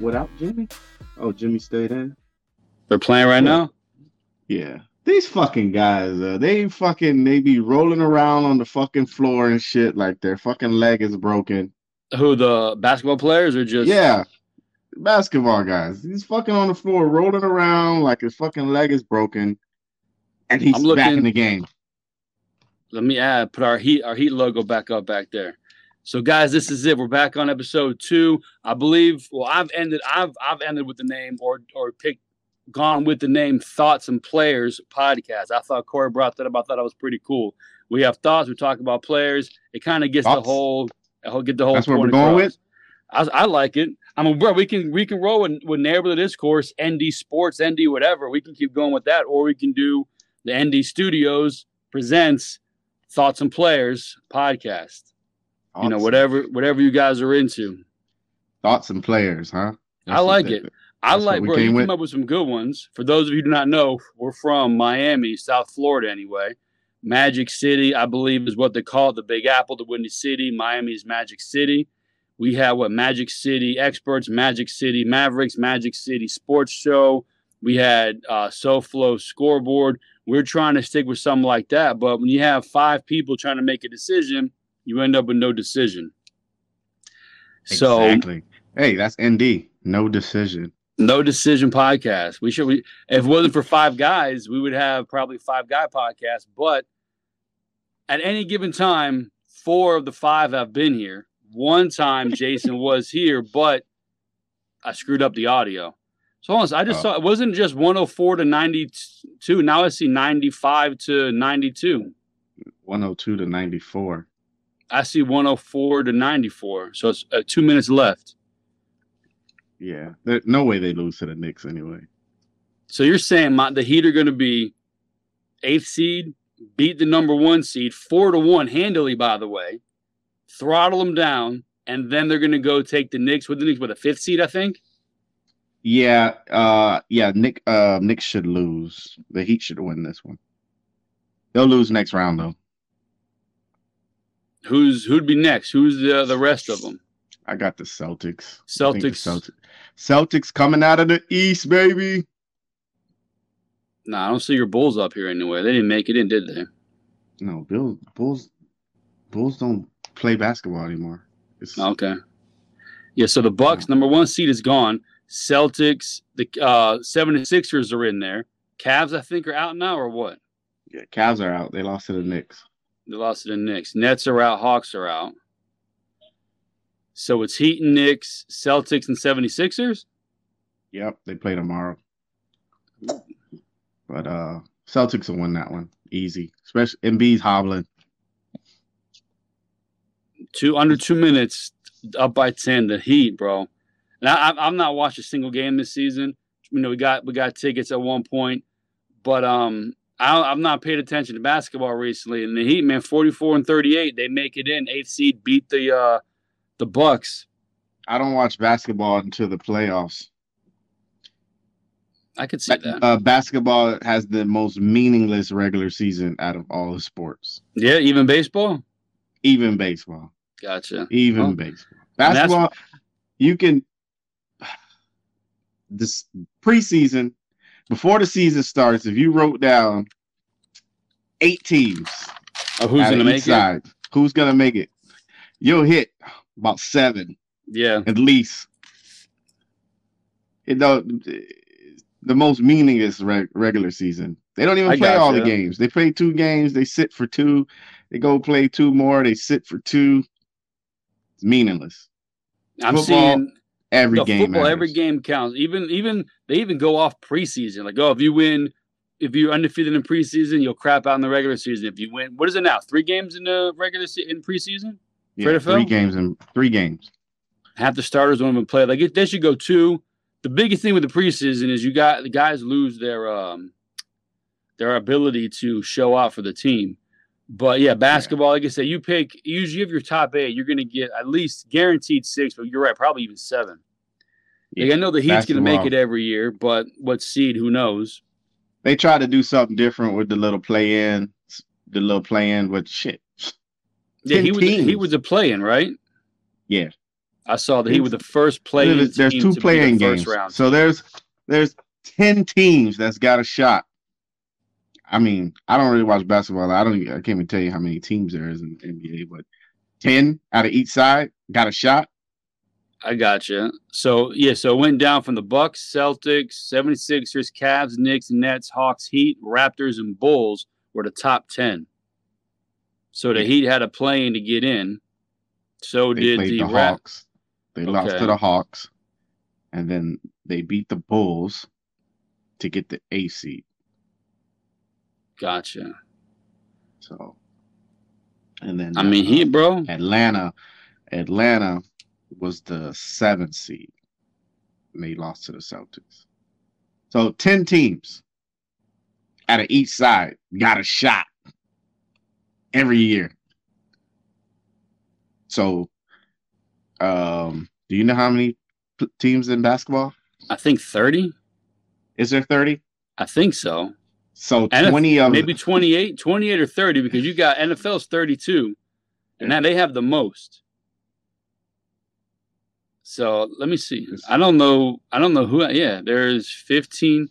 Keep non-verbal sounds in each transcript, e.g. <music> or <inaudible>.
without Jimmy. Oh, Jimmy stayed in. They're playing right now. Yeah, these fucking guys, uh, they fucking they be rolling around on the fucking floor and shit like their fucking leg is broken. Who the basketball players or just Yeah, basketball guys. He's fucking on the floor rolling around like his fucking leg is broken, and he's I'm back looking- in the game. Let me add put our heat our heat logo back up back there. So guys, this is it. We're back on episode two. I believe. Well, I've ended. I've I've ended with the name or or picked gone with the name Thoughts and Players podcast. I thought Corey brought that up. I thought that was pretty cool. We have thoughts. We talk about players. It kind of gets the Thoughts? whole. Whole, get the whole. That's what we're going across. I, I like it. I mean, bro, we can we can roll with, with neighborhood discourse, ND Sports, ND whatever. We can keep going with that, or we can do the ND Studios presents Thoughts and Players podcast. You know, whatever whatever you guys are into. thoughts and players, huh? I like it. I like, we bro. You came came up with some good ones. For those of you who do not know, we're from Miami, South Florida, anyway. Magic City, I believe, is what they call it. The Big Apple, the Windy City. Miami is Magic City. We have what Magic City experts, Magic City Mavericks, Magic City Sports Show. We had uh, SoFlo Scoreboard. We're trying to stick with something like that, but when you have five people trying to make a decision, you end up with no decision. So Hey, that's ND. No decision. no decision podcast. We should we if it wasn't for five guys, we would have probably five guy podcast. But at any given time, four of the five have been here. One time Jason <laughs> was here, but I screwed up the audio. So on, I just Oh. saw it wasn't just 104 to 92. Now I see 95 to 92. 102 to 94. I see 104 to 94. So it's uh, two minutes left. Yeah. There, no way they lose to the Knicks anyway. So you're saying my, the Heat are going to be eighth seed, beat the number one seed four to one handily, by the way, throttle them down, and then they're going to go take the Knicks with the Knicks with a fifth seed, I think. Yeah, uh yeah, Nick uh Nick should lose. The Heat should win this one. They'll lose next round though. Who's who'd be next? Who's the the rest of them? I got the Celtics. Think the Celtics. Celtics. Celtics coming out of the East, baby. Nah, I don't see your Bulls up here anyway. They didn't make it in, did they? No, Bill Bulls Bulls don't play basketball anymore. It's, Okay. Yeah, so the Bucks number one seed is gone. Celtics, the uh 76ers are in there. Cavs, I think, are out now, or what? yeah, Cavs are out. They lost to the Knicks. They lost to the Knicks. Nets are out. Hawks are out. So it's Heat and Knicks, Celtics and 76ers. Yep, they play tomorrow. But uh Celtics will win that one. Easy. Especially Embiid's hobbling. Two under two minutes, up by 10. The Heat, bro. And I, I'm not watching a single game this season. You know, we got we got tickets at one point, but um, I, I've not paid attention to basketball recently. And the Heat, man, 44 and 38, they make it in. Eighth seed beat the uh the Bucks. I don't watch basketball until the playoffs. I could see that. Uh, basketball has the most meaningless regular season out of all the sports, Yeah, even baseball. even baseball. Gotcha. Even Well, baseball. Basketball, you can. <sighs> This preseason, before the season starts, if you wrote down eight teams, Oh, who's of gonna each make it? who's gonna make it? You'll hit about seven Yeah. at least. It don't. The most meaningless reg- regular season. They don't even I play all the games. They play two games. They sit for two. They go play two more. They sit for two. It's meaningless. I'm Football, seeing Every the game. football. Every game counts. Even even they even go off preseason. Like, oh, if you win, if you're undefeated in preseason, you'll crap out in the regular season. If you win, what is it now? Three games in the regular se- in preseason. Yeah, three games and three games. Half the starters won't even play. Like, it, they should go two. The biggest thing with the preseason is you got the guys lose their um their ability to show out for the team. But yeah, basketball, like I said, you pick usually if you're top eight, you're gonna get at least guaranteed six, but you're right, probably even seven. Like I know the Heat's gonna make it every year, but what seed, who knows? They try to do something different with the little play in, the little play in, but shit. Yeah, he Ten was he was a play-in, right? Yeah. I saw that he was the first play. there's, there's two playing games. Round. So there's there's ten teams that's got a shot. I mean, I don't really watch basketball. I don't. I can't even tell you how many teams there is in the NBA, but ten out of each side got a shot. I got you. So yeah, so it went down from the Bucks, Celtics, 76ers, Cavs, Knicks, Nets, Hawks, Heat, Raptors, and Bulls were the top ten. So the Heat had a plane to get in. So They did the, the Rap- Hawks. They lost to the Hawks, and then they beat the Bulls to get the A seed. Gotcha. So, and then I mean, uh, he, bro. Atlanta, Atlanta was the seventh seed, and they lost to the Celtics. So ten teams out of each side got a shot every year. So, um, do you know how many teams in basketball? I think 30. Is there thirty? I think so. So if- twenty of Maybe 28, 28 or 30 because you got NFL's 32 and now they have the most. So let me see. I don't know. I don't know who. Yeah, there's 15.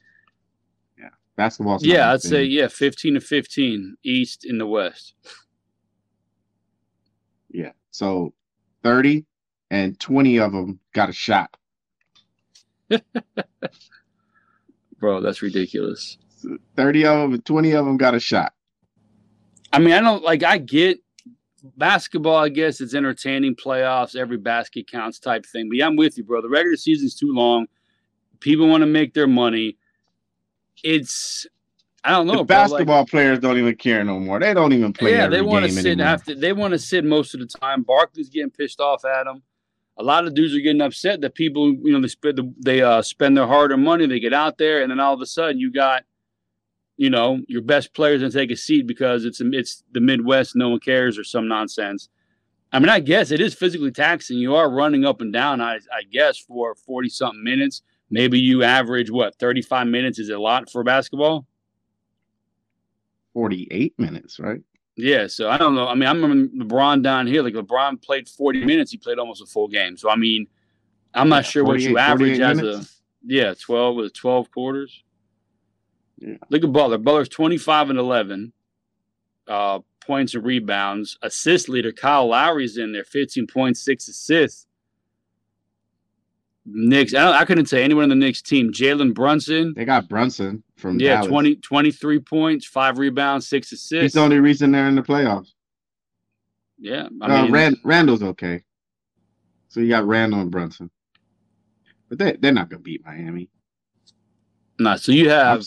Yeah, basketball. Yeah, I'd say yeah, 15 to 15 East in the West. Yeah. So 30 and 20 of them got a shot. <laughs> Bro, that's ridiculous. 30 of them, 20 of them got a shot. I mean, I don't like. I get basketball. I guess it's entertaining playoffs. Every basket counts type thing. But yeah, I'm with you, bro. The regular season's too long. People want to make their money. It's I don't know. the bro, like- basketball players don't even care no more. They don't even play yeah, they want to sit after. They want to sit most of the time. Barkley's getting pissed off at them. A lot of dudes are getting upset that people, you know, they spend the, they uh, spend their hard-earned money. They get out there, and then all of a sudden, you got, you know, your best players and take a seat because it's it's the Midwest. No one cares or some nonsense. I mean, I guess it is physically taxing. You are running up and down. I, I guess for forty something minutes. Maybe you average what thirty-five minutes is a lot for basketball. 48 minutes, right? Yeah, so I don't know. I mean, I remember LeBron down here. Like LeBron played 40 minutes. He played almost a full game. So I mean, I'm not Yeah, sure what you average 48 as a yeah 12 with 12 quarters. Yeah. Look at Butler. Butler's 25 and 11 uh, points and rebounds. Assist leader Kyle Lowry's in there, 15 points, six assists. Knicks. I, don't, I couldn't say anyone on the Knicks team. Jalen Brunson. They got Brunson from Yeah, Dallas. 20, 23 points, five rebounds, six assists. He's the only reason they're in the playoffs. yeah, I uh, mean, Rand, Randle's okay. So you got Randle and Brunson. But they, they're not going to beat Miami. nah, so you have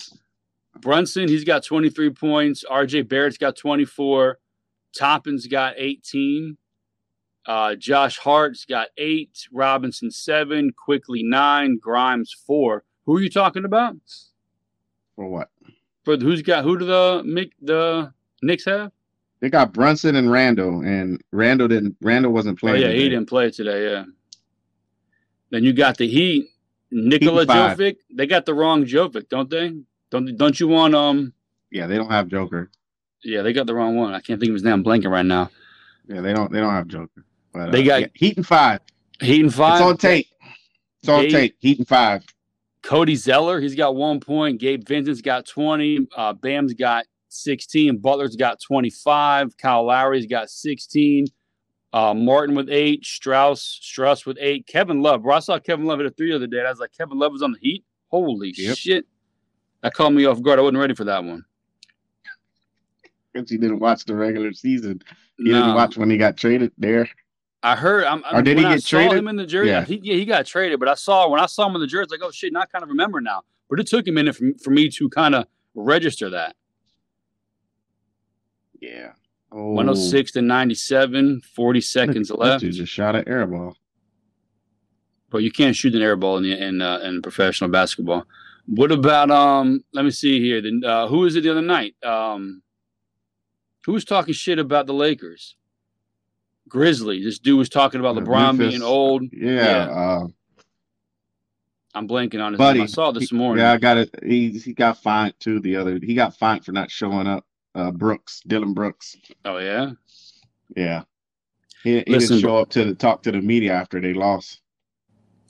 Brunson, he's got 23 points. RJ Barrett's got 24. Toppin's got 18. Uh, Josh Hart's got eight. Robinson, seven. Quickley, nine. Grimes, four. Who are you talking about? For what? For who's got who do the the Knicks have? They got Brunson and Randle, and Randle didn't. Randle wasn't Oh playing. yeah, he didn't play today. Yeah. Then you got the Heat. Nikola. Jovic. They got the wrong Jovic, don't they? Don't don't you want um? Yeah, they don't have Joker. Yeah, they got the wrong one. I can't think of his name. I'm blanking right now. Yeah, they don't. They don't have Joker. But They uh, got- yeah, Heat and five. Heat and five. It's on tape. It's on Gabe- tape. Heat and five. Cody Zeller, he's got one point. Gabe Vincent's got 20. Uh, Bam's got 16. Butler's got 25. Kyle Lowry's got 16. Uh, Martin with eight. Strus, Strus with eight. Kevin Love, bro. I saw Kevin Love at a three the other day. I was like, Kevin Love is on the Heat. Holy Yep. shit! That caught me off guard. I wasn't ready for that one. Because he didn't watch the regular season. He No. didn't watch when he got traded there. I heard. I'm, Or did he I get saw traded? him in the jersey. Yeah. He, yeah, he got traded. But I saw when I saw him in the jersey, like, oh shit! Now I kind of remember now. But it took a minute for, for me to kind of register that. Yeah. Oh, 106 to 97, 40 seconds left. dude just shot an air ball. But you can't shoot an air ball in the, in, uh, in professional basketball. What about um? Let me see here. The, uh, who was it the other night? Um, who was talking shit about the Lakers? Grizzly. This dude was talking about Uh, LeBron Memphis. being old. Yeah. Yeah. Uh, I'm blanking on his buddy. name. I saw this he- morning. Yeah, I got it. He he got fined too. The other he got fined for not showing up. Uh, Brooks, Dillon Brooks. Oh yeah. Yeah. He, he Listen, didn't show up to the, talk to the media after they lost.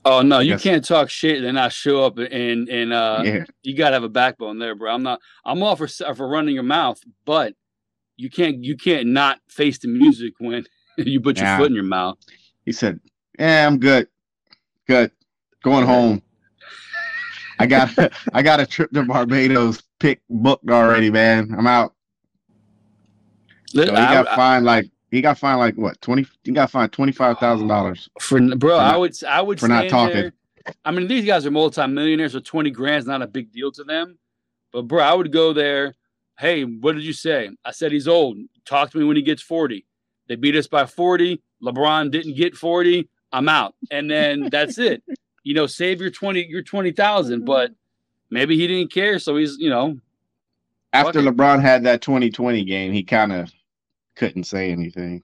Oh no, you can't talk shit and then not show up and and uh yeah, you gotta have a backbone there, bro. I'm not I'm all for for running your mouth, but you can't you can't not face the music when <laughs> you put your foot in your mouth. he said, "Yeah, I'm good, good, going home. I got <laughs> I got a trip to Barbados pick booked already, man. I'm out." So he I- got I- fined like he got fined like what twenty? He got fined twenty five thousand dollars. for bro, for I would I would for not talking. there. I mean, these guys are multimillionaires, so twenty grand's not a big deal to them. But bro, I would go there. Hey, what did you say? I said he's old. Talk to me when he gets forty. They beat us by forty. LeBron didn't get forty. I'm out, and then <laughs> that's it. You know, save your twenty your twenty thousand. But maybe he didn't care, so he's you know After it. LeBron had that twenty twenty game, he kind of couldn't say anything.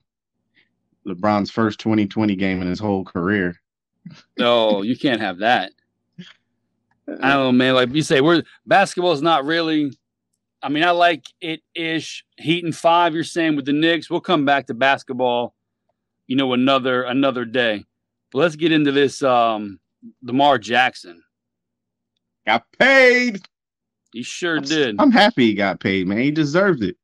LeBron's first twenty twenty game in his whole career. no, you can't have that. I don't know, man. Like you say, we're basketball's not really. I mean, I like it ish. Heat and five. You're saying with the Knicks. We'll come back to basketball. You know, another another day. But let's get into this. Um, Lamar Jackson. Got paid. He sure I'm did. I'm happy he got paid, man. He deserves it.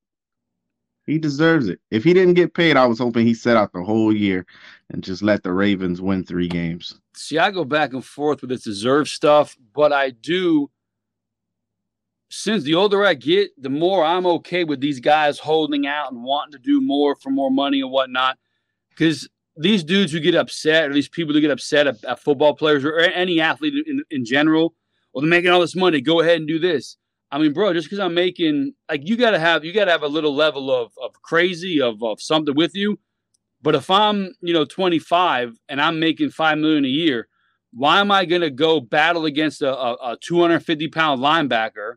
He deserves it. If he didn't get paid, I was hoping he set out the whole year and just let the Ravens win three games. See, I go back and forth with this deserve stuff, but I do. Since the older I get, the more I'm okay with these guys holding out and wanting to do more for more money and whatnot. Because these dudes who get upset, or these people who get upset at, at football players or any athlete in, in general, well, they're making all this money. Go ahead and do this. I mean, bro, just because I'm making like you gotta have you gotta have a little level of of crazy of of something with you. But if I'm, you know, 25 and I'm making five million a year, why am I gonna go battle against a, a, a 250 pound linebacker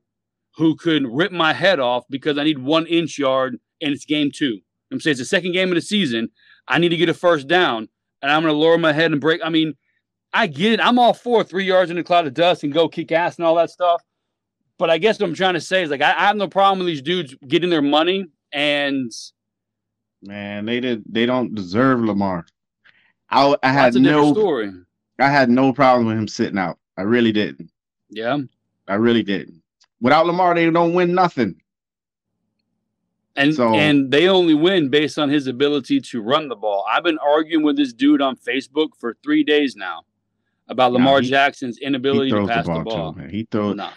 who could rip my head off because I need one inch yard and it's game two? I'm saying it's the second game of the season. I need to get a first down, and I'm gonna lower my head and break. I mean, I get it. I'm all for three yards in a cloud of dust and go kick ass and all that stuff. But I guess what I'm trying to say is like I, I have no problem with these dudes getting their money and Man, they did. They don't deserve Lamar. I I had no. story. I had no problem with him sitting out. I really didn't. Yeah. I really didn't. Without Lamar, they don't win nothing. And So- and they only win based on his ability to run the ball. I've been arguing with this dude on Facebook for three days now about Lamar he- Jackson's inability to pass the ball, the ball. too. He throws. Nah.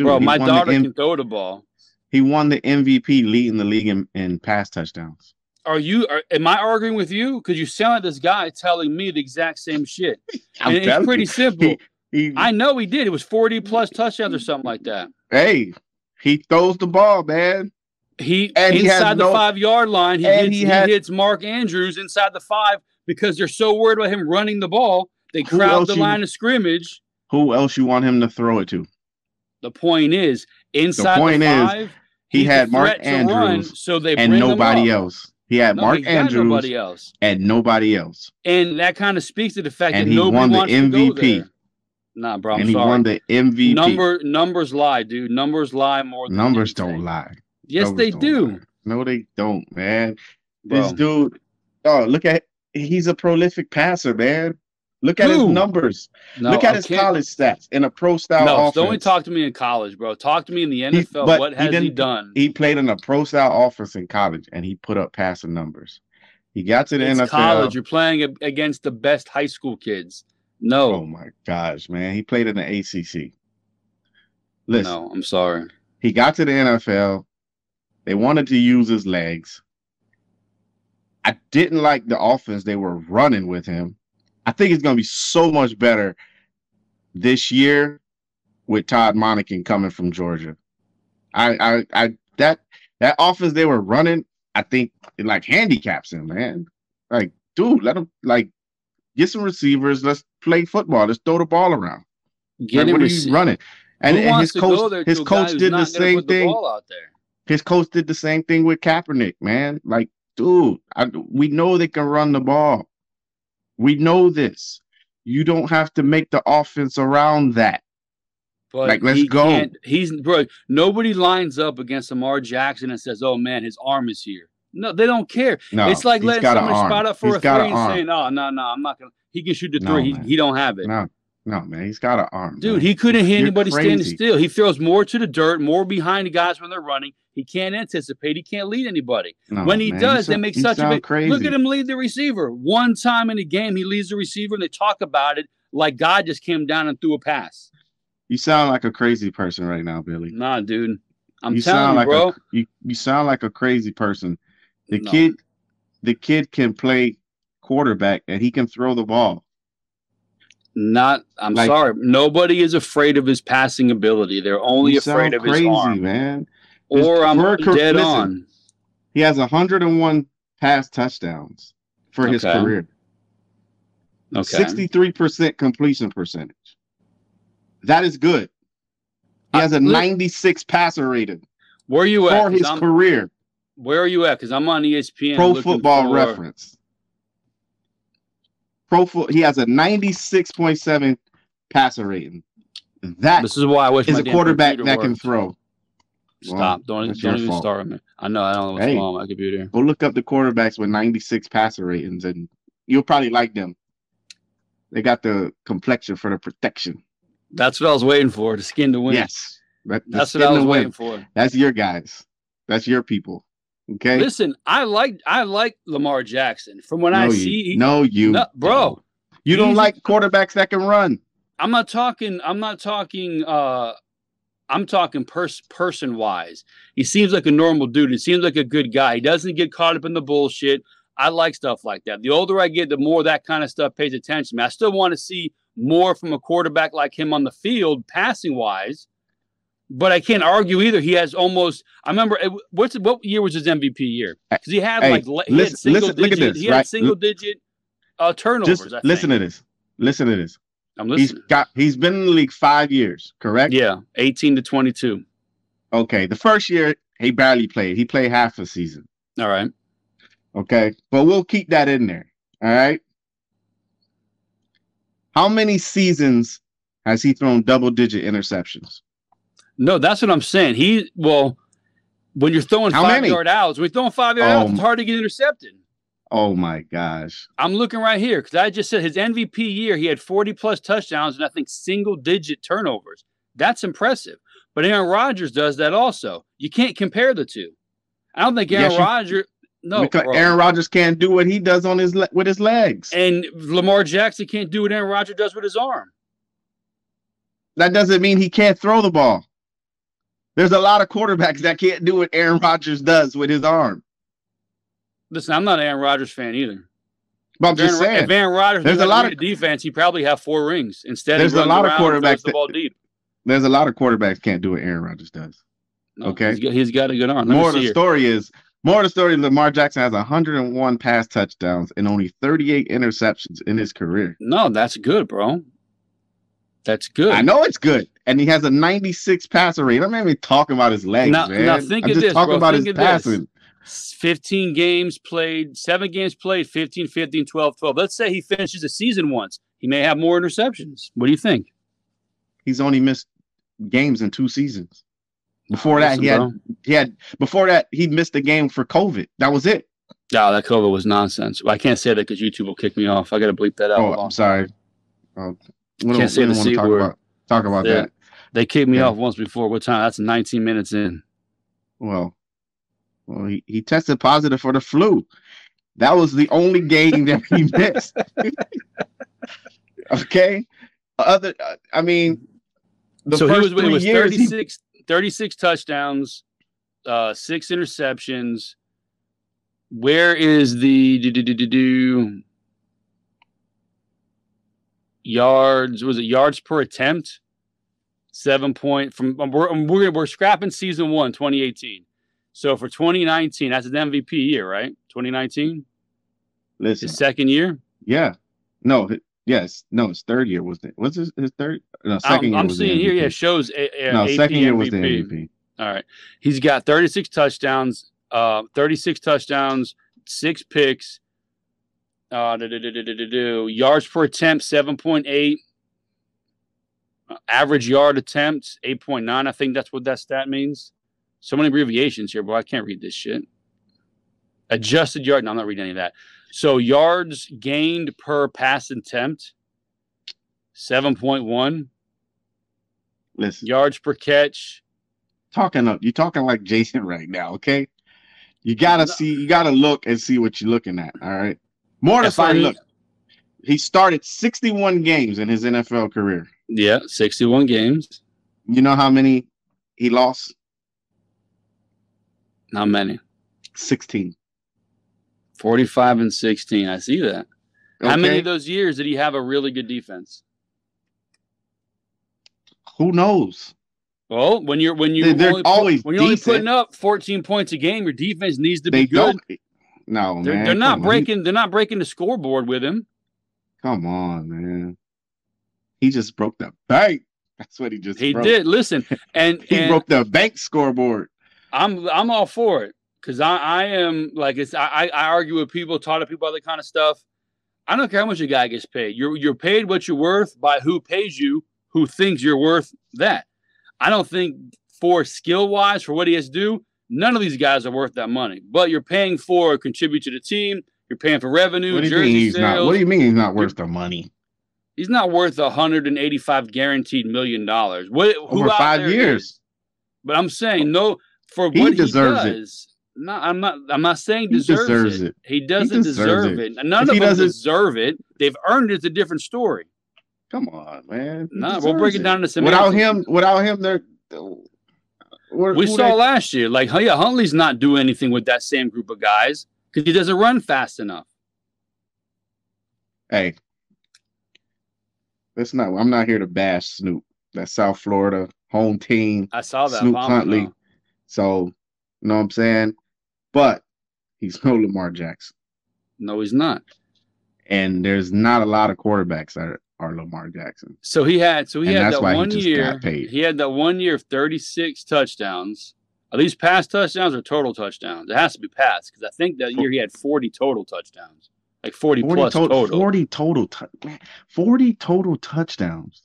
Dude, Bro, my daughter M- can throw the ball. He won the MVP, leading the league in, in pass touchdowns. Are you? Are, am I arguing with you? Because you sound like this guy telling me the exact same shit. <laughs> I'm And it's pretty simple. He, I know he did. It was forty plus touchdowns or something like that. hey, he throws the ball, man. He And he inside the no- five yard line. He hits, he he, hits Mark Andrews inside the five because they're so worried about him running the ball. They crowd the you- line of scrimmage. Who else you want him to throw it to? The point is, inside the, point is, five, He had Mark to run, Andrews so they and nobody else. He had No, Mark Andrews nobody else, and nobody else. and that kind of speaks to the fact And that he nobody won the MVP. Nah, bro, I'm and he won the MVP. Number numbers lie, dude. Numbers lie more than Numbers anything. don't lie. Yes, Numbers they do, lie. No, they don't, man. bro. This dude, oh, look at he's a prolific passer, man. Look at his numbers. No, look at I his can't- college stats in a pro style No, offense. don't only talk to me in college, bro. Talk to me in the NFL. but what he has he, didn't- done? He played in a pro style offense in college, and he put up passing numbers. He got to the it's NFL. college. You're playing against the best high school kids. No, Oh my gosh, man! He played in the ACC. Listen, no, I'm sorry. he got to the NFL. They wanted to use his legs. I didn't like the offense they were running with him. I think it's going to be so much better this year with Todd Monken coming from Georgia. I, I, I, that that offense they were running, I think it like handicaps him, man. Like, dude, let him like get some receivers. Let's play football. Let's throw the ball around. Get Like, him what are you running? And, and his coach, his to a guy coach did the same the thing. there? His coach did the same thing with Kaepernick, man. Like, dude, I, we know they can run the ball. We know this. You don't have to make the offense around that. But Like, let's go. He's bro. Nobody lines up against Lamar Jackson and says, "Oh man, his arm is here." No, they don't care. No, it's like letting somebody spot up for He's a three an and arm. saying, "Oh, no, no, I'm not gonna." He can shoot the No, three. he, he don't have it. No, no, man, he's got an arm, Dude, man. he couldn't hit You're anybody standing still. He throws more to the dirt, more behind the guys when they're running. He can't anticipate. He can't lead anybody. No, when he man, does, they make such a big crazy. look at him lead the receiver. One time in a game, he leads the receiver, and they talk about it like God just came down and threw a pass. You sound like a crazy person right now, Billy. Nah, dude. I'm you telling sound you, like bro. a you, you sound like a crazy person. The No. kid the kid can play quarterback and he can throw the ball. Not. I'm Like- sorry. Nobody is afraid of his passing ability. They're only afraid of crazy, his arm. man. His Or I'm dead listen, on. He has 101 pass touchdowns for his Okay. career. Okay. 63% completion percentage. That is good. He has a li- 96 passer rating Where are you at? For his I'm- career. Where are you at? Because I'm on ESPN. Pro Football for- Reference. Pro foot. He has a 96.7 passer rating. That This is why I wish is my a quarterback that can throw. Stop! Don't don't even fault. start with me. I know I don't know what's Hey. wrong with my computer. Go look up the quarterbacks with 96 passer ratings, and you'll probably like them. They got the complexion for the protection. That's what I was waiting for. The skin to win. Yes, that, that's what I was waiting for. That's your guys. That's your people. Okay. Listen, I like I like Lamar Jackson. From what I no, see, no, you, No, bro. You don't like quarterbacks that can run. I'm not talking. I'm not talking. uh I'm talking pers- person wise. He seems like a normal dude. He seems like a good guy. He doesn't get caught up in the bullshit. I like stuff like that. The older I get, the more that kind of stuff pays attention. I still want to see more from a quarterback like him on the field, passing wise. But I can't argue either. He has almost. I remember what's what year was his MVP year? Because he had Hey, like he had single listen- look at digit. this, he had right? single digit uh, turnovers. Just listen to this. Listen to this. I'm He's listening. got. He's been in the league five years. Correct. Yeah, 18 to 22. Okay. The first year he barely played. He played half a season. All right. Okay. But we'll keep that in there. All right. How many seasons has he thrown double digit interceptions? No, that's what I'm saying. He well, when you're throwing How five many? yard outs, when you're throwing five yard outs, Um, it's hard to get intercepted. Oh my gosh. I'm looking right here because I just said his MVP year, he had 40 plus touchdowns and I think single digit turnovers. That's impressive. But Aaron Rodgers does that also. You can't compare the two. I don't think Aaron Yes, Rodgers. No, because bro. Aaron Rodgers can't do what he does on his le- with his legs. and Lamar Jackson can't do what Aaron Rodgers does with his arm. that doesn't mean he can't throw the ball. There's a lot of quarterbacks that can't do what Aaron Rodgers does with his arm. Listen, I'm not an Aaron Rodgers fan either. But I'm If Aaron, just saying. if Aaron Rodgers There's a lot the defense, he probably have four rings. Instead, There's a lot of quarterbacks the ball deep. There's a lot of quarterbacks can't do what Aaron Rodgers does. No, Okay. he's got, he's got a good arm. Let More of the here. story is more of the story. Lamar Jackson has 101 pass touchdowns and only 38 interceptions in his career. No, that's good, bro. That's good. I know it's good, and he has a 96 passer rate. I'm not even talking about his legs, Now- man. now think I'm of just this, talking bro. about Think his of this. passing. 15 games played, seven games played, 15, 15, 12, 12. Let's say he finishes a season once. He may have more interceptions. What do you think? He's only missed games in two seasons. Before that, Listen, he had bro. he had before that he missed a game for COVID. That was it. Yeah, that COVID was nonsense. I can't say that because YouTube will kick me off. I got to bleep that out. Oh. I'm sorry. Oh, Don't, Can't say the C word. Talk about Yeah. that. They kicked me Yeah. off once before. What time? That's 19 minutes in. Well, well, he, he tested positive for the flu. That was the only game that he <laughs> missed. okay. Other, uh, I mean, the so he was, it was years, he- 36, 36 touchdowns, uh, six interceptions. Where is the do, do, do, do, do, yards? Was it yards per attempt? Seven point from um, we're um, we're, we're scrapping season one, 2018. So for 2019, that's an MVP year, right? 2019, listen, his second year. yeah, no, yes, no, his third year was the what's his, his third? No, I'm, second year I'm seeing here, yeah, shows a, a- no, second year was the MVP. MVP. All right. He's got 36 touchdowns, uh, 36 touchdowns, six picks. Uh, do, do, do. yards per attempt, 7.8. Average yard attempt, 8.9. I think that's what that stat means. So many abbreviations here, bro. I can't read this shit. Adjusted yard. No, I'm not reading any of that. So yards gained per pass attempt, seven point one. Listen, yards per catch. Talking up, you're talking like Jason right now. Okay, you gotta see, you gotta look and see what you're looking at. All right, more If I- look. He started 61 games in his NFL career. Yeah, 61 games. You know how many he lost? Not many. 16. 45 and 16. I see that. How many of those years did he have a really good defense? Who knows? Well, when you're when you They- they're only always when you're only putting up 14 points a game, your defense needs to They be good. don't. No, They're, man. they're not come on. breaking. They're not breaking the scoreboard with him. Come on, man. He just broke the bank. <laughs> That's what he just He broke. did. Listen, <laughs> and, He and broke the bank scoreboard. I'm I'm all for it because I I am like it's I I argue with people, talk to people about that kind of stuff. I don't care how much a guy gets paid. You're you're paid what you're worth by who pays you, who thinks you're worth that. I don't think for skill wise for what he has to do, none of these guys are worth that money. But you're paying for contribute to the team. You're paying for revenue, What do you mean he's sales. not? What do you mean he's not worth the money? He's not worth 185 guaranteed million dollars. What who Over five years. is? But I'm saying no for He what deserves he it. does. No, I'm not. I'm not saying He deserves, deserves it. it. He doesn't deserves deserve it. it. None of them deserve it. They've earned it. It's a different story. Come on, man. He Nah, we'll break it down to some. Without him, without him, they're. where- we saw they- last year. Like, yeah, Huntley's not doing anything with that same group of guys because he doesn't run fast enough. Hey, that's not. I'm not here to bash Snoop. That's South Florida home team. I saw that. Snoop Huntley. So, you know what I'm saying? But he's no Lamar Jackson. No, he's not. And there's not a lot of quarterbacks that are, are Lamar Jackson. So he had. So he And had that he one just year. He had that one year of 36 touchdowns. Are these pass touchdowns or total touchdowns? It has to be pass because I think that year he had 40 total touchdowns, like 40, 40 plus total, total. 40 total, man, 40 total touchdowns.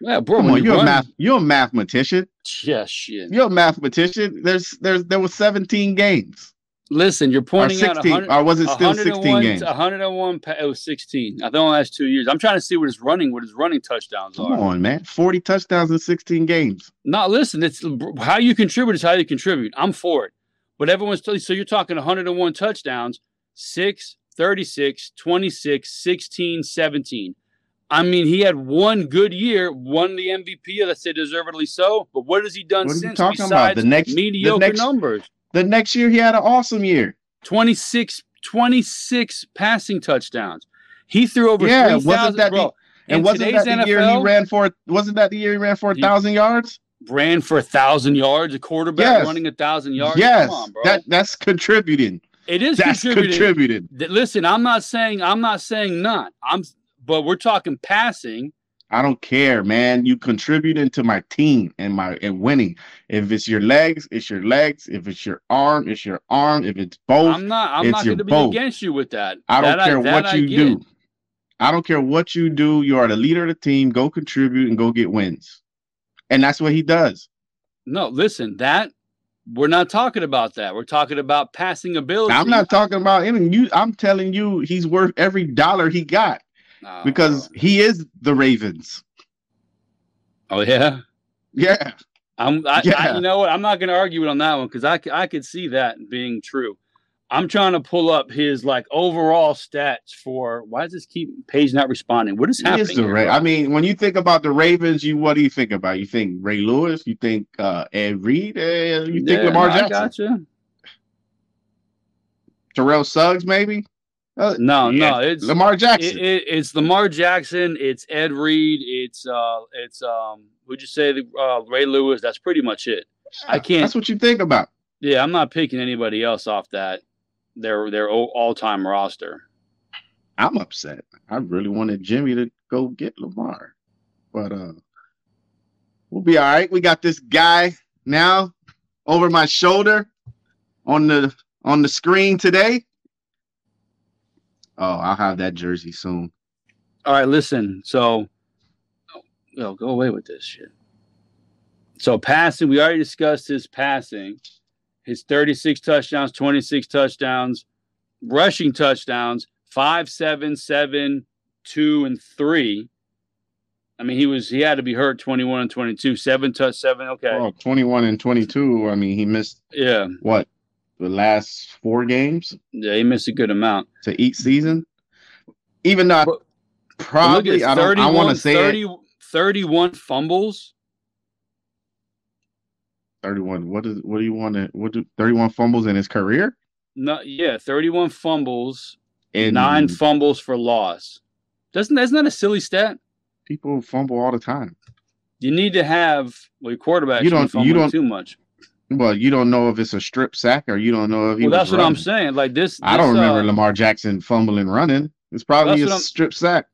Yeah, bro. Come on, you you're a math, you're a mathematician. Yeah, shit. You're a mathematician. There's, there's, there was 17 games. Listen, you're pointing out 16, 100, or was it still 16 101 games? 101. It was 16. I think the last two years. I'm trying to see what his running, what his running touchdowns Come are. on, man. 40 touchdowns in 16 games. Not listen. It's how you contribute is how you contribute. I'm for it. But everyone's telling so you're talking 101 touchdowns, 6, 36, 26, 16, 17. I mean, he had one good year, won the MVP. Let's say deservedly so. But what has he done What are you since talking about? The next- the mediocre next- numbers? The next year, he had an awesome year. 26, 26 passing touchdowns. He threw over Yeah, 3,000. wasn't that the- And wasn't that the year he ran for? Wasn't that the year he ran for a thousand yards? ran for a thousand yards, a quarterback Yes. running a thousand yards. yes, Come on, bro. that that's contributing. It is That's contributing. Listen, I'm not saying I'm not saying not. I'm but we're talking passing. I don't care, man. You contributing to my team and my and winning. If it's your legs, it's your legs. If it's your arm, it's your arm. If it's both, I'm not I'm not going to be both. against you with that. I don't That care that what you do. I don't care what you do. You are the leader of the team. Go contribute and go get wins. And that's what he does. No, listen, that we're not talking about that. We're talking about passing ability. I'm not talking about him. You, I'm telling you, he's worth every dollar he got No. because he is the Ravens. oh yeah. Yeah, I'm, I, I, you know what? I'm not going to argue it on that one because I I could see that being true. I'm trying to pull up his like overall stats for why does this keep page not responding? What is happening? is Ra- I mean, when you think about the Ravens, you what do you think about? You think Ray Lewis? You think uh, Ed Reed? Uh, you think Yeah, Lamar no, I Jackson? gotcha. Terrell Suggs, maybe? Uh, No, yeah, no, it's Lamar it, Jackson. it, it's Lamar Jackson, it's Ed Reed, it's uh, it's um, would you say the uh, Ray Lewis? That's pretty much it. I can't- That's what you think about. Yeah, I'm not picking anybody else off that their their all time roster. I'm upset. I really wanted Jimmy to go get Lamar, but uh, we'll be all right. We got this guy now over my shoulder on the on the screen today. Oh, I'll have that jersey soon. All right, listen. So, oh, go away with this shit. So passing, we already discussed his passing, his 36 touchdowns, 26 touchdowns, rushing touchdowns, five, seven, seven, two, and three. I mean, he was he had to be hurt 21 and 22, seven touch, seven. Okay. Well, 21 and 22. I mean, he missed Yeah. what the last four games Yeah, he missed a good amount. to each season. Even though But- probably I don't I want to say 30 it, 31 fumbles. 31. What is what do you want to what do 31 fumbles in his career? No, yeah, 31 fumbles, And nine fumbles for loss. Doesn't that's not a silly stat? people fumble all the time. You need to have well, your quarterback. You don't- you don't- too much. Well, you don't know if it's a strip sack or you don't know if he Well, that's what I'm saying. Like this, I don't remember uh, Lamar Jackson fumbling running. It's probably a strip sack.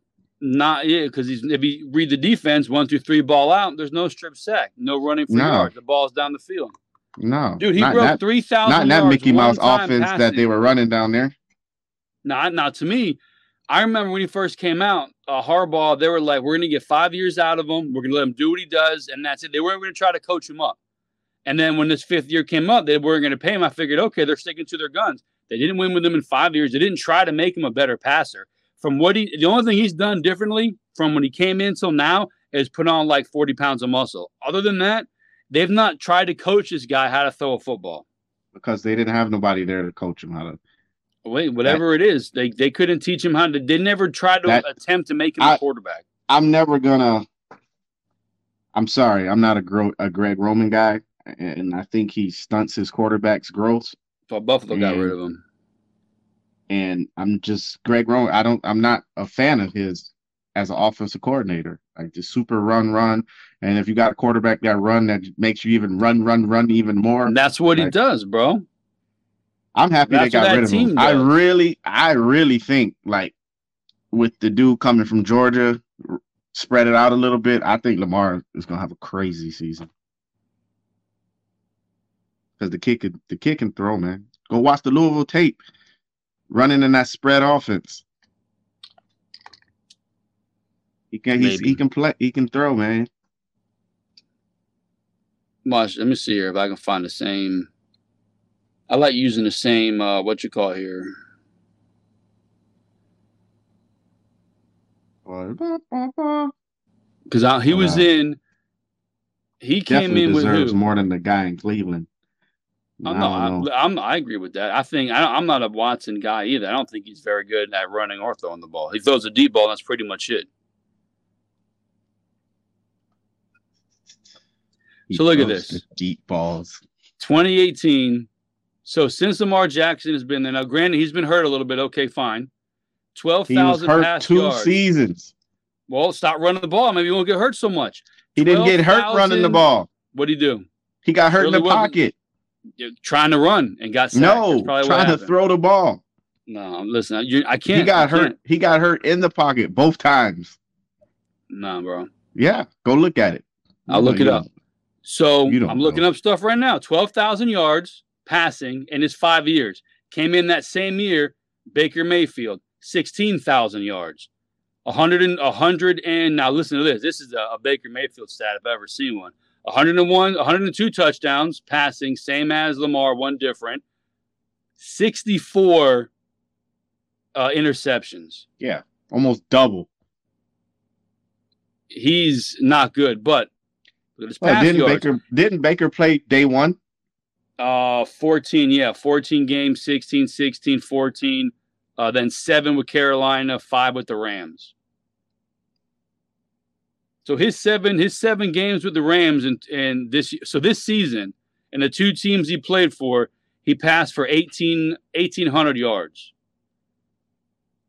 Not yeah, because he's if you read the defense, one through three ball out, there's no strip sack, no running for No. yards. The ball's down the field. No, Dude, he not broke three thousand not in that. Mickey Mouse offense that they were running down there. Not not to me. I remember when he first came out, uh, Harbaugh. They were like, "We're going to get five years out of him. We're going to let him do what he does, and that's it." They weren't going to try to coach him up. And then when this fifth year came up, they weren't going to pay him. I figured, okay, they're sticking to their guns. They didn't win with him in five years. They didn't try to make him a better passer. From what he, the only thing he's done differently from when he came in till now is put on like forty pounds of muscle. Other than that, they've not tried to coach this guy how to throw a football. because they didn't have nobody there to coach him how to. Wait, whatever it is, they they couldn't teach him how to. They never tried to That- attempt to make him a I- quarterback. I'm never gonna. I'm sorry, I'm not a, Gro- a Greg Roman guy, and I think he stunts his quarterback's growth. So Buffalo got Mm. rid of him. And I'm just Greg Roman. I don't. I'm not a fan of his as an offensive coordinator. Like the super run, run, and if you got a quarterback that run that makes you even run, run, run even more. And that's what he does, bro. I'm happy That's they got rid of him. team I really, I really think like with the dude coming from Georgia, spread it out a little bit. I think Lamar is gonna have a crazy season because the kid could, the kid can throw, man. Go watch the Louisville tape, running in that spread offense. He can, he's, he can play, he can throw, man. Watch. Let me see here if I can find the same. I like using the same. Uh, what you call here? Because he was in. He came Definitely in with deserves who? more than the guy in Cleveland. I'm not. I, I'm, I agree with that. I think I, I'm not a Watson guy either. I don't think he's very good at running or throwing the ball. He throws a deep ball. That's pretty much it. He So look at this. deep balls. 2018. So since Lamar Jackson has been there, now granted he's been hurt a little bit. Okay, fine. Twelve He hurt pass two yards. seasons. Well, stop running the ball. Maybe you won't get hurt so much. He didn't get hurt running the ball. What do you do? He got hurt in the pocket. Trying to run and got sacked. No, That's probably what trying to throw the ball. No, listen, you, I can't. He got I hurt. can't. He got hurt in the pocket both times. No, bro. Yeah, go look at it. I'll You look it up. So I'm looking know. up stuff right now. Twelve thousand yards passing in his five years. Came in that same year. Baker Mayfield, sixteen thousand yards. A hundred and a hundred and now listen to this. This is a, a Baker Mayfield stat if I've ever seen one. 101, 102 touchdowns passing, same as Lamar, one different. 64 uh, interceptions. Yeah, almost double. He's not good, but look at his Well, pass didn't yards. Baker didn't Baker play day one? Uh, 14, yeah, 14 games, 16, 16, 14. Uh, then seven with Carolina, five with the Rams. So his seven, his seven games with the Rams, and and this, so this season, and the two teams he played for, he passed for 18, 1800 yards.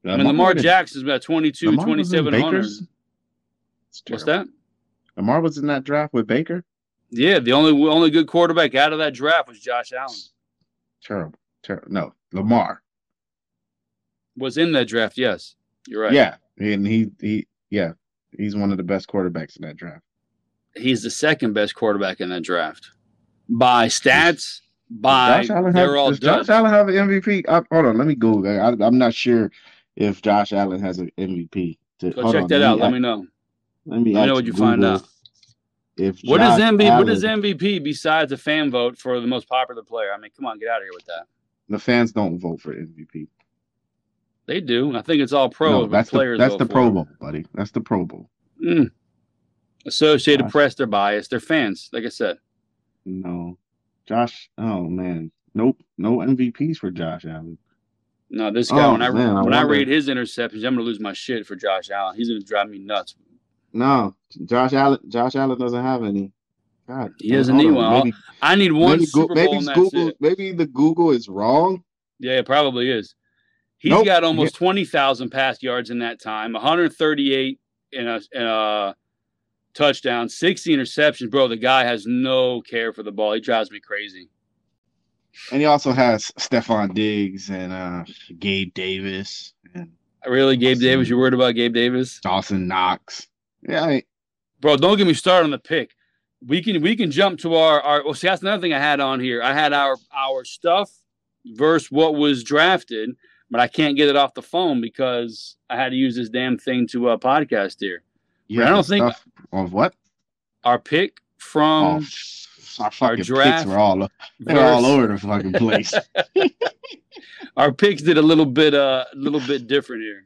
I mean, Lamar Jackson's about 22, Lamar 2700. What's that? Lamar was in that draft with Baker. Yeah, the only only good quarterback out of that draft was Josh Allen. Terrible. Terrible. No, Lamar. Was in that draft, yes. You're right. Yeah, and he he yeah, he's one of the best quarterbacks in that draft. he's the second best quarterback in that draft by stats. By Josh Allen have, they're all does. Josh Allen have an MVP? Uh, hold on, let me Google. I, I'm not sure if Josh Allen has an MVP. To, Go check on, that out. Let me know. Let me, let me know what you find out. If What is Josh MVP? What is MVP besides a fan vote for the most popular player? I mean, come on, get out of here with that. The fans don't vote for MVP. They do. I think it's all pro. no, that's the players that's the Pro. Bowl, buddy. That's the Pro Bowl. Mm. Associated Gosh. Press, they're biased. They're fans, like I said. No, Josh. Oh man, nope, no MVPs for Josh Allen. No, this guy. Oh, when I man, when I wonder- read his interceptions, I'm gonna lose my shit for Josh Allen. He's gonna drive me nuts. No, Josh Allen. Josh Allen doesn't have any. God, He doesn't need one. Maybe, I need one maybe, Super Bowl, maybe Google. it. Maybe the Google is wrong. Yeah, it probably is. He's Nope. got almost twenty thousand pass yards in that time, 138 in a, in a touchdown, 60 interceptions. Bro, the guy has no care for the ball. He drives me crazy. And he also has Stefon Diggs and uh, Gabe Davis and Really, Gabe Awesome. Davis? You worried about Gabe Davis? Dawson Knox. Yeah, I, Bro, don't get me started on the pick. We can we can jump to our our. Well, see, that's another thing I had on here. I had our our stuff versus what was drafted, but I can't get it off the phone because I had to use this damn thing to uh, podcast here. you I don't think- of what? Our pick Oh, from our fucking picks were all they're all over the fucking place. <laughs> <laughs> our picks did a little bit uh a little bit different here.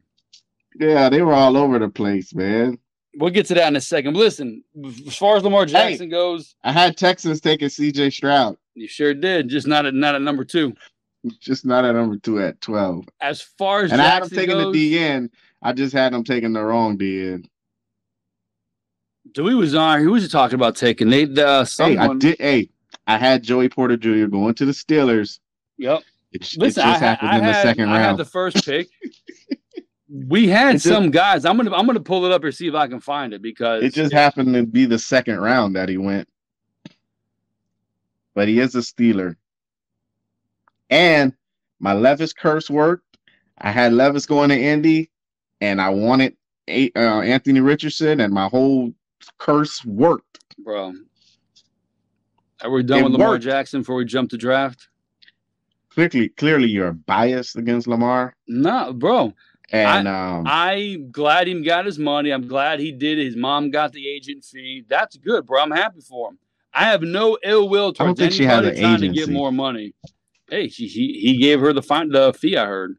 yeah, they were all over the place, man. We'll get to that in a second. But listen, as far as Lamar Jackson goes, I had Texans taking C.J. Stroud, you sure did. Just not at not at number two. Just not at number two at twelve. As far as And I had Jackson taking goes, the DN. I just had them taking the wrong DN. Dewey was on. Who was he talking about taking? They uh, Hey, I did. Hey, I had Joey Porter Jr. going to the Steelers. Yep. It, it just I, happened I in the second I had round. the first <laughs> pick. we had just- some guys. I'm gonna I'm gonna pull it up and see if I can find it because It just happened to be the second round that he went. But he is a Steeler. And my Levis curse worked. I had Levis going to Indy, and I wanted a- uh, Anthony Richardson, and my whole curse worked. bro. Are we done It with Lamar worked. Jackson before we jump to draft? Clearly, clearly, you're biased against Lamar, No, bro. and um, I'm glad he got his money. I'm glad he did. His mom got the agent fee. That's good, bro. I'm happy for him. I have no ill will I don't towards think she has anybody an trying to get more money. Hey, she, he he gave her the fine the fee. I heard.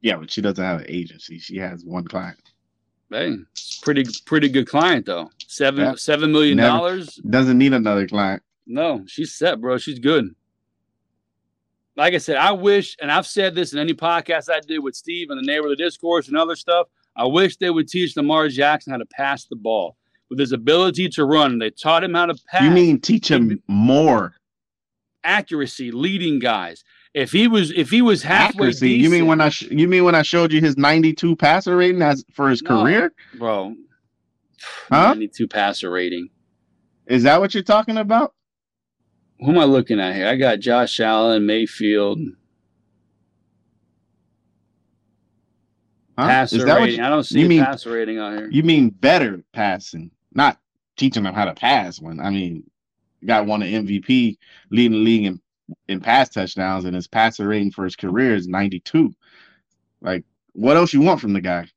yeah, but she doesn't have an agency. She has one client. Hey, it's pretty pretty good client though. Seven seven million dollars. Doesn't need another client. No, she's set, bro. She's good. Like I said, I wish, and I've said this in any podcast I did with Steve and the neighborhood discourse and other stuff. I wish they would teach Lamar Jackson how to pass the ball with his ability to run. They taught him how to pass. You mean teach him more accuracy, leading guys? If he was, if he was halfway accuracy? You mean when I sh- you mean when I showed you his 92 passer rating as for his No. career? bro? Huh? Ninety-two passer rating. Is that what you're talking about? Who am I looking at here? I got Josh Allen, Mayfield, Huh? passer Is that what rating. you, I don't see you a mean- passer rating on here. you mean better passing, not teaching them how to pass? When I mean, got one of MVP leading the league in in pass touchdowns, and his passer rating for his career is 92. Like, what else you want from the guy?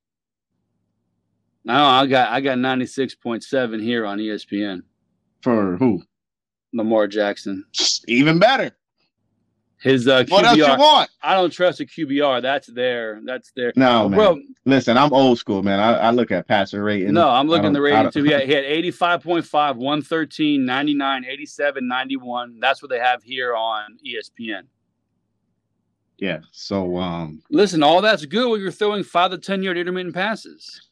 No, I got I got ninety six point seven here on ESPN. For who? Lamar Jackson. Even better. His uh, What else you QBR. want? I don't trust a QBR. That's there. That's there. No, man. Bro, Listen, I'm old school, man. I, I look at passer rating. no, I'm looking at the rating don't- too. He had, he had 85.5, 113, 99, 87, 91. That's what they have here on ESPN. Yeah. So, um, Listen, all that's good when you're throwing five to 10 yard intermittent passes.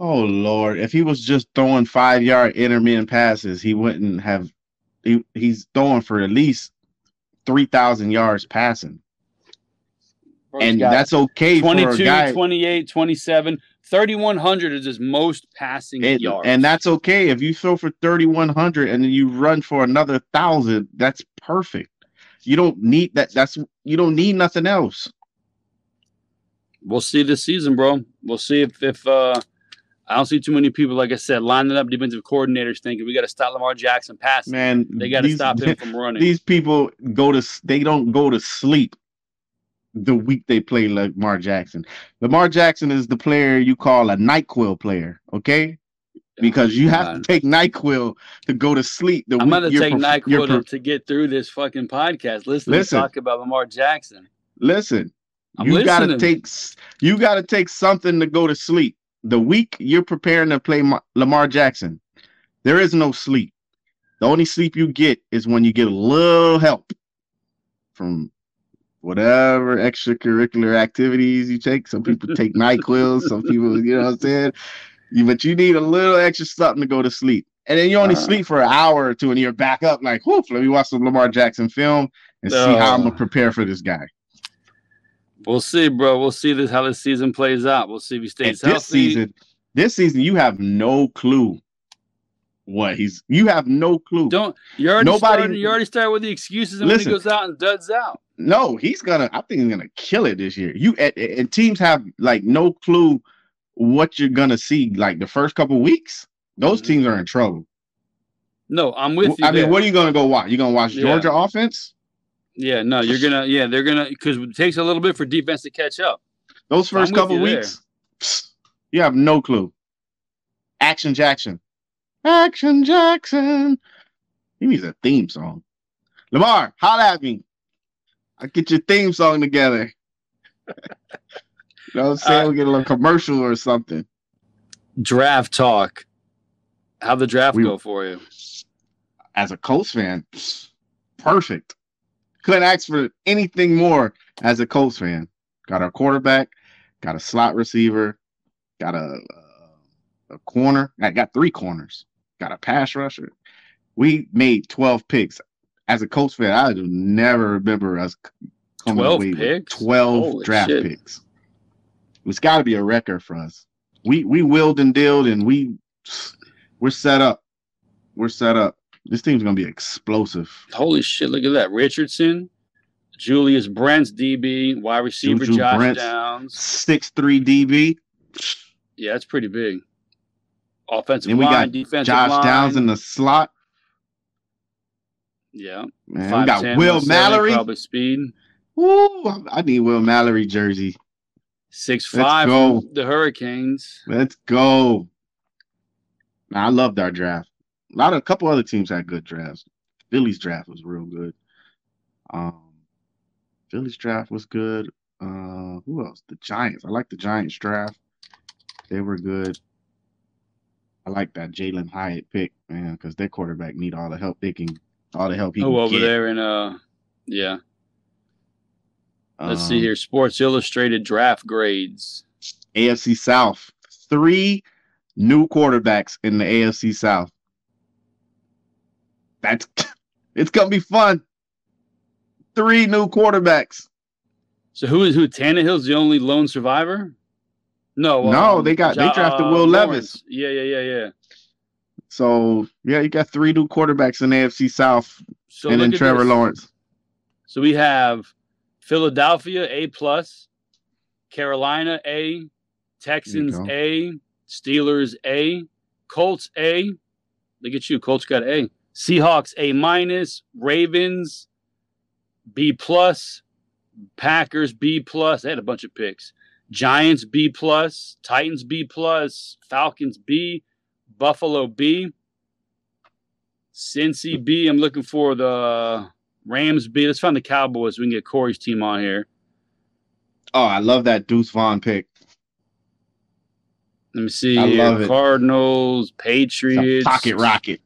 oh lord, if he was just throwing five yard intermittent passes, he wouldn't have. He, he's throwing for at least three thousand yards passing, and that's okay for a 22, guy. 28, 27, 3,100 is his most passing And, yards. and that's okay if you throw for thirty one hundred and then you run for another thousand. That's perfect. You don't need that. That's you don't need nothing else. we'll see this season, bro. We'll see if if uh I don't see too many people, like I said, lining up defensive coordinators thinking we got to stop Lamar Jackson passing. Man, they got to stop him <laughs> from running. these people go to they don't go to sleep the week they play Lamar Jackson. Lamar Jackson is the player you call a NyQuil player, okay? Because you have to take NyQuil to go to sleep. The I'm gonna take perf- you're NyQuil to, to get through this fucking podcast. Listen, Listen. talk about Lamar Jackson. Listen, I'm you gotta take you gotta take something to go to sleep. The week you're preparing to play Ma- Lamar Jackson, there is no sleep. The only sleep you get is when you get a little help from whatever extracurricular activities you take. Some people <laughs> take NyQuil, some people, you know what I'm saying? You, but you need a little extra something to go to sleep. And then you only Uh. sleep for an hour or two and you're back up like, whoof, let me watch some Lamar Jackson film and see how I'm Uh. gonna prepare for this guy. We'll see, bro. We'll see this how this season plays out. We'll see if he And stays this season, this season, you have no clue what he's. You have no clue. Don't you already Nobody- started, you already started with the excuses and when he goes out and duds out. No, he's gonna. I think he's gonna kill it this year. You and, and teams have like no clue what you're gonna see. Like the first couple weeks, those Mhm. teams are in trouble. No, I'm with you. I mean, what are you gonna go watch? You gonna watch Yeah. Georgia offense? Yeah, no, you're gonna. Yeah, they're gonna because it takes a little bit for defense to catch up. Those first couple you weeks, you have no clue. Action Jackson, Action Jackson. He needs a theme song. Lamar, holla at me. I get your theme song together. <laughs> you know what I'm saying? Uh, we get a little commercial or something. Draft talk. How'd the draft We- go for you? As a Colts fan, perfect. Couldn't ask for anything more as a Colts fan. Got our quarterback, got a slot receiver, got a a, corner. I got three corners. Got a pass rusher. We made 12 picks. As a Colts fan, I do never remember us coming 12 away picks? with 12 Holy draft shit. picks. It's got to be a record for us. We we willed and dealed and we we're set up. We're set up. This team's gonna be explosive. Holy shit! Look at that. Richardson, Julius Brents, DB, wide receiver Juju Josh Brents. Downs. Six three DB. Yeah, that's pretty big. Offensive Then we line, got Josh line. Downs in the slot. yeah, Man, we got 5'10", Will 170, Mallory. probably speed. Ooh, I- need Will Mallory jersey. Six five. The Hurricanes. Let's go. I loved our draft. A lot of a couple other teams had good drafts. Philly's draft was real good. Um, Philly's draft was good. Uh, who else? The Giants. I like the Giants draft. They were good. I like that Jalin Hyatt pick, man, because their quarterback need all the help they can, all the help he Oh, over get. there in uh, yeah. Let's see Um, here. Sports Illustrated draft grades. AFC South. Three new quarterbacks in the AFC South. That's <laughs> it's gonna be fun. Three new quarterbacks. So who is who? Tannehill's the only lone survivor? No, No, they got- they drafted uh, Will Lawrence. Levis. Yeah, yeah, yeah, yeah. So yeah, you got three new quarterbacks in the AFC South, So and then Trevor this. Lawrence. So we have Philadelphia A plus, Carolina A, Texans. A, Steelers A, Colts A. Look at you, Colts got A. Seahawks A minus, Ravens B plus, Packers B plus. They had a bunch of picks. Giants B plus, Titans B plus, Falcons B, Buffalo B, Cincy B. I'm looking for the Rams B. Let's find the Cowboys. We can get Corey's team on here. Oh, I love that Deuce Vaughn pick. Let me see I love. Cardinals, It's a Patriots, pocket rocket.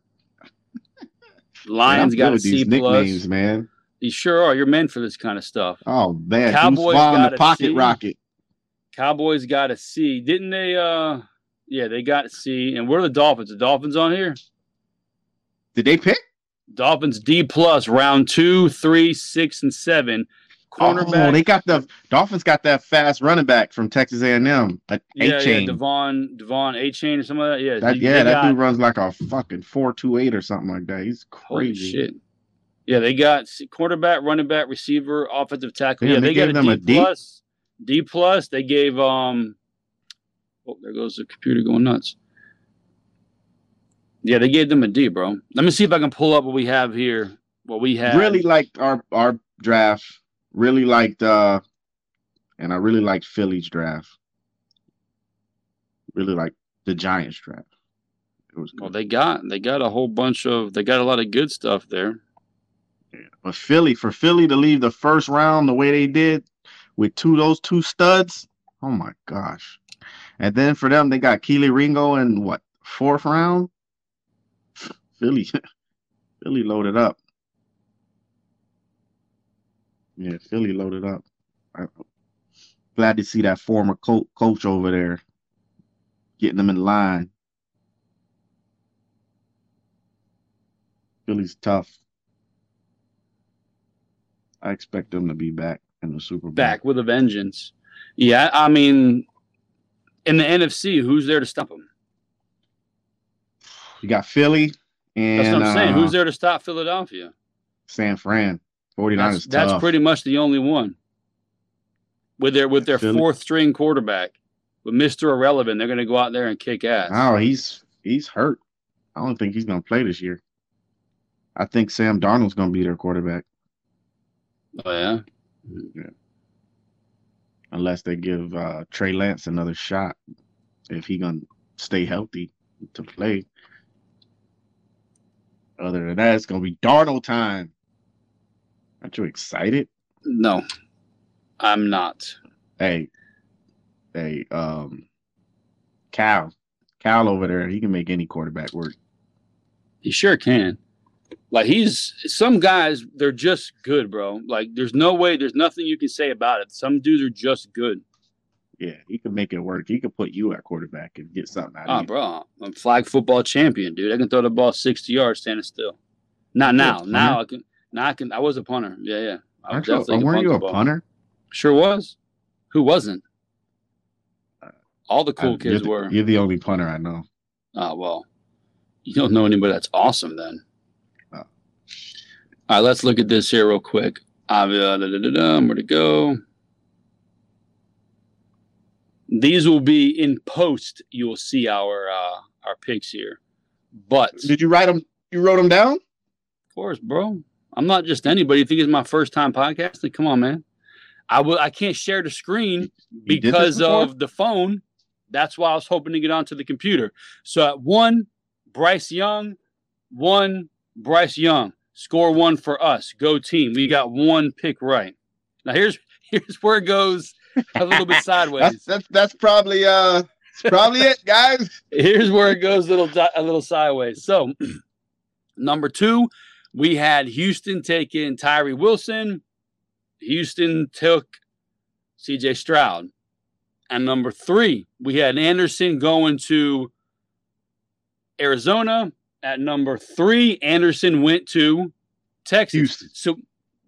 Lions got a C plus. man. You sure are. You're meant for this kind of stuff. Oh man, Cowboys got the a pocket C. rocket. Cowboys got a C. Didn't they uh yeah, they got a C. And where are the Dolphins? The Dolphins on here? Did they pick? Dolphins D plus round two, three, six, and seven. Cornerback. Oh, they got the Dolphins got that fast running back from Texas A&M. A yeah, yeah. Devon, De'Von Achane or something like that. Yeah, That, yeah, that got- dude runs like a fucking four two eight or something like that. He's crazy. shit. Yeah, they got quarterback, running back, receiver, offensive tackle. Yeah, Yeah, they they, got gave a them D a D? plus. D plus. They gave um. Oh, there goes the computer going nuts. Yeah, they gave them a D, bro. Let me see if I can pull up what we have here. What we have. Really liked our our draft. Really liked uh, and I really liked Philly's draft. Really liked the Giants draft. It was Well, they got they got a whole bunch of they got a lot of good stuff there. But Philly, for Philly to leave the first round the way they did, with two those two studs. Oh my gosh! And then for them, they got Kelee Ringo in what fourth round. Philly, <laughs> Philly loaded up. Yeah, Philly loaded up. I'm glad to see that former co- coach over there getting them in line. Philly's tough. I expect them to be back in the Super Bowl. Back with a vengeance. Yeah, I mean, in the NFC, who's there to stop them? You got Philly and That's what I'm saying. uh, Who's there to stop Philadelphia? San Fran. 49ers That's, that's pretty much the only one. With their with their Philly. fourth string quarterback, with Mister Irrelevant, they're going to go out there and kick ass. Oh, he's he's hurt. I don't think he's gonna play this year. I think Sam Darnold's gonna be their quarterback Oh yeah, unless they give uh, Trey Lance another shot. If he gonna stay healthy to play. Other than that, it's gonna be Darnold time. Aren't you excited? no, I'm not. Hey, hey, um, Cal, Cal over there, he can make any quarterback work. He sure can. Like he's some guys, they're just good, bro. Like there's no way, there's nothing you can say about it. Some dudes are just good. Yeah, he can make it work. He can put you at quarterback and get something out Oh, of you. Oh, bro, I'm flag football champion, dude. I can throw the ball 60 yards standing still. Not now. Now I can. Now I can. I was a punter. Yeah, yeah. I definitely weren't you a ball. punter? Sure was. Who wasn't? All the cool Uh, you're kids the- were. You're the only punter I know. Oh well, you don't know anybody that's awesome then. Oh. All right, let's look at this here real quick. Uh, da, da, da, da, where to go? These will be in post. You will see our uh, our picks here, but Did you write them? You wrote them down? Of course, bro. I'm not just anybody. You think it's my first time podcasting? Come on, man. I will. I can't share the screen You did this because of the phone. That's why I was hoping to get onto the computer. So at one, Bryce Young, one, Bryce Young. Score one for us. Go team. We got one pick right. Now here's <laughs> here's where it goes a little bit <laughs> sideways. that's that's probably uh that's probably it, guys. <laughs> Here's where it goes a little a little sideways. So, <clears throat> number two, we had Houston taking Tyree Wilson. Houston took C.J. Stroud, and number three, we had Anderson going to Arizona. At number three, Anderson went to Texas. Houston. So,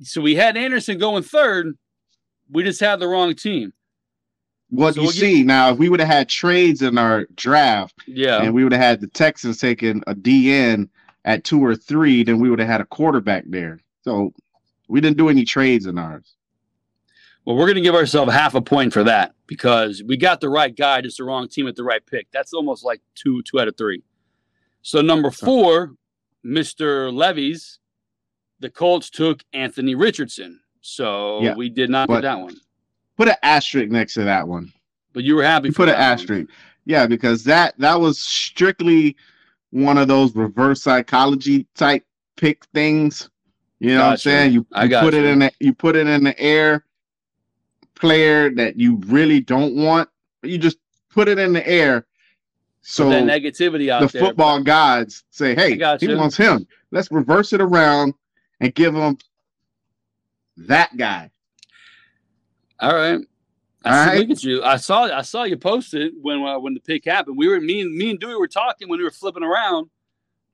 so we had Anderson going third. We just had the wrong team. What So you we'll get- see now, if we would have had trades in our draft Yeah. and we would have had the Texans taking a DN at two or three, then we would have had a quarterback there. So we didn't do any trades in ours. Well, we're going to give ourselves half a point for that because we got the right guy, just the wrong team at the right pick. That's almost like two, two out of three. So number four, Mr. Levis, the Colts took Anthony Richardson. So Yeah, we did not get that one. Put an asterisk next to that one. But you were happy You put an one. asterisk. Yeah, because that that was strictly one of those reverse psychology type pick things. You know what I'm saying? You, you put it in the you put it in the air player that you really don't want. You just put it in the air. So that negativity out the there. football gods say, "Hey, he wants him. Let's reverse it around and give him that guy." All right. I All see, right. Look at you. I saw. I saw you post it when uh, when the pick happened. We were me and me and Dewey were talking when we were flipping around,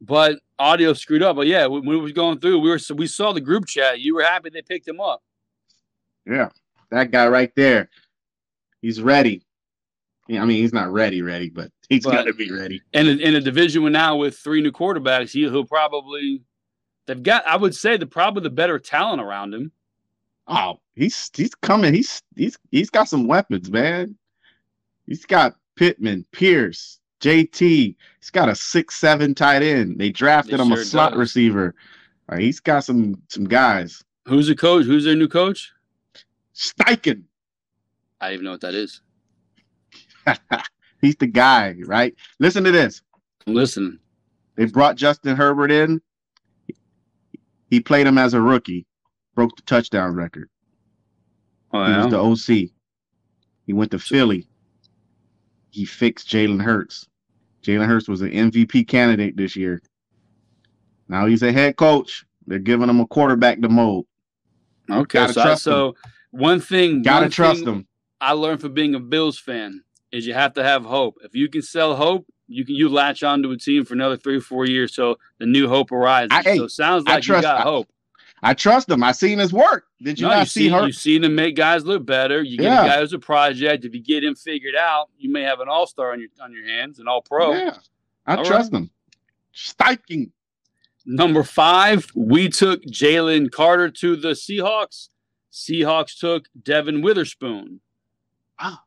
but audio screwed up. But yeah, when we was going through, we were we saw the group chat. You were happy they picked him up. Yeah, that guy right there. He's ready. Yeah, I mean, he's not ready, ready, but he's got to be ready. And in, a division with now with three new quarterbacks, he, he'll probably they've got. I would say the probably the better talent around him. Oh, he's he's coming. He's he's he's got some weapons, man. He's got Pittman, Pierce, JT. He's got a six seven tight end. They drafted He him a slot does. receiver. Uh, he's got some some guys. Who's the coach? Who's their new coach? Steichen. I don't even know what that is. <laughs> he's the guy, right? Listen to this. I'm. They brought Justin Herbert in. He played him as a rookie, broke the touchdown record. Oh, He was the OC. He went to Philly. He fixed Jalen Hurts. Jalen Hurts was an MVP candidate this year. Now he's a head coach. They're giving him a quarterback to mold. okay. So, I- trust so one thing, Gotta one trust him. I learned from being a Bills fan is you have to have hope. If you can sell hope, you can you latch onto a team for another three or four years. So the new hope arises. I- so it sounds I like you trust- got I- hope. I trust him. I seen his work. Did you no, not you see see, her? You've seen him make guys look better. You get Yeah. a guy who's a project. If you get him figured out, you may have an all star on your on your hands, an all pro. Yeah, I All trust him. Steichen. Number five, we took Jalen Carter to the Seahawks. Seahawks took Devon Witherspoon. Ah.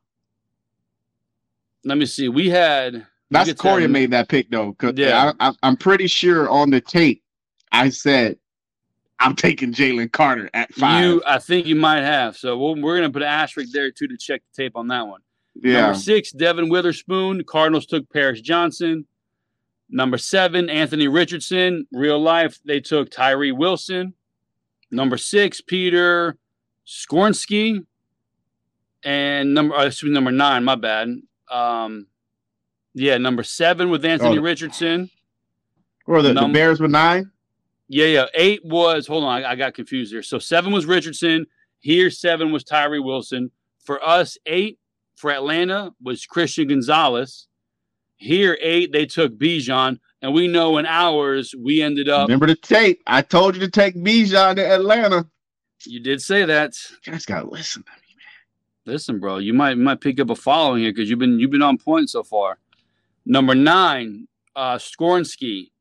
Let me see. We had That's Corey that. made that pick though. Yeah. I, I, I'm pretty sure on the tape I said I'm taking Jalen Carter at five. you. I think you might have. So we'll, we're going to put an asterisk there too to check the tape on that one. yeah, Number six, Devon Witherspoon. Cardinals took Paris Johnson. Number seven, Anthony Richardson. Real life, they took Tyree Wilson. Number six, Peter Skoronski. And number, uh, excuse me, number nine, my bad. Um, yeah, number seven with Anthony Oh. Richardson. or the, the Bears with nine. Yeah, yeah. Eight was hold on, I, I got confused there. So seven was Richardson. Here, seven was Tyree Wilson. For us, eight for Atlanta was Christian Gonzalez. Here, eight they took Bijan, and we know in ours we ended up. Remember the tape? I told you to take Bijan to Atlanta. You did say that. You guys gotta listen to me. Man. Listen, bro, you might might pick up a following here because you've been you've been on point so far. Number nine, uh, Skoronski.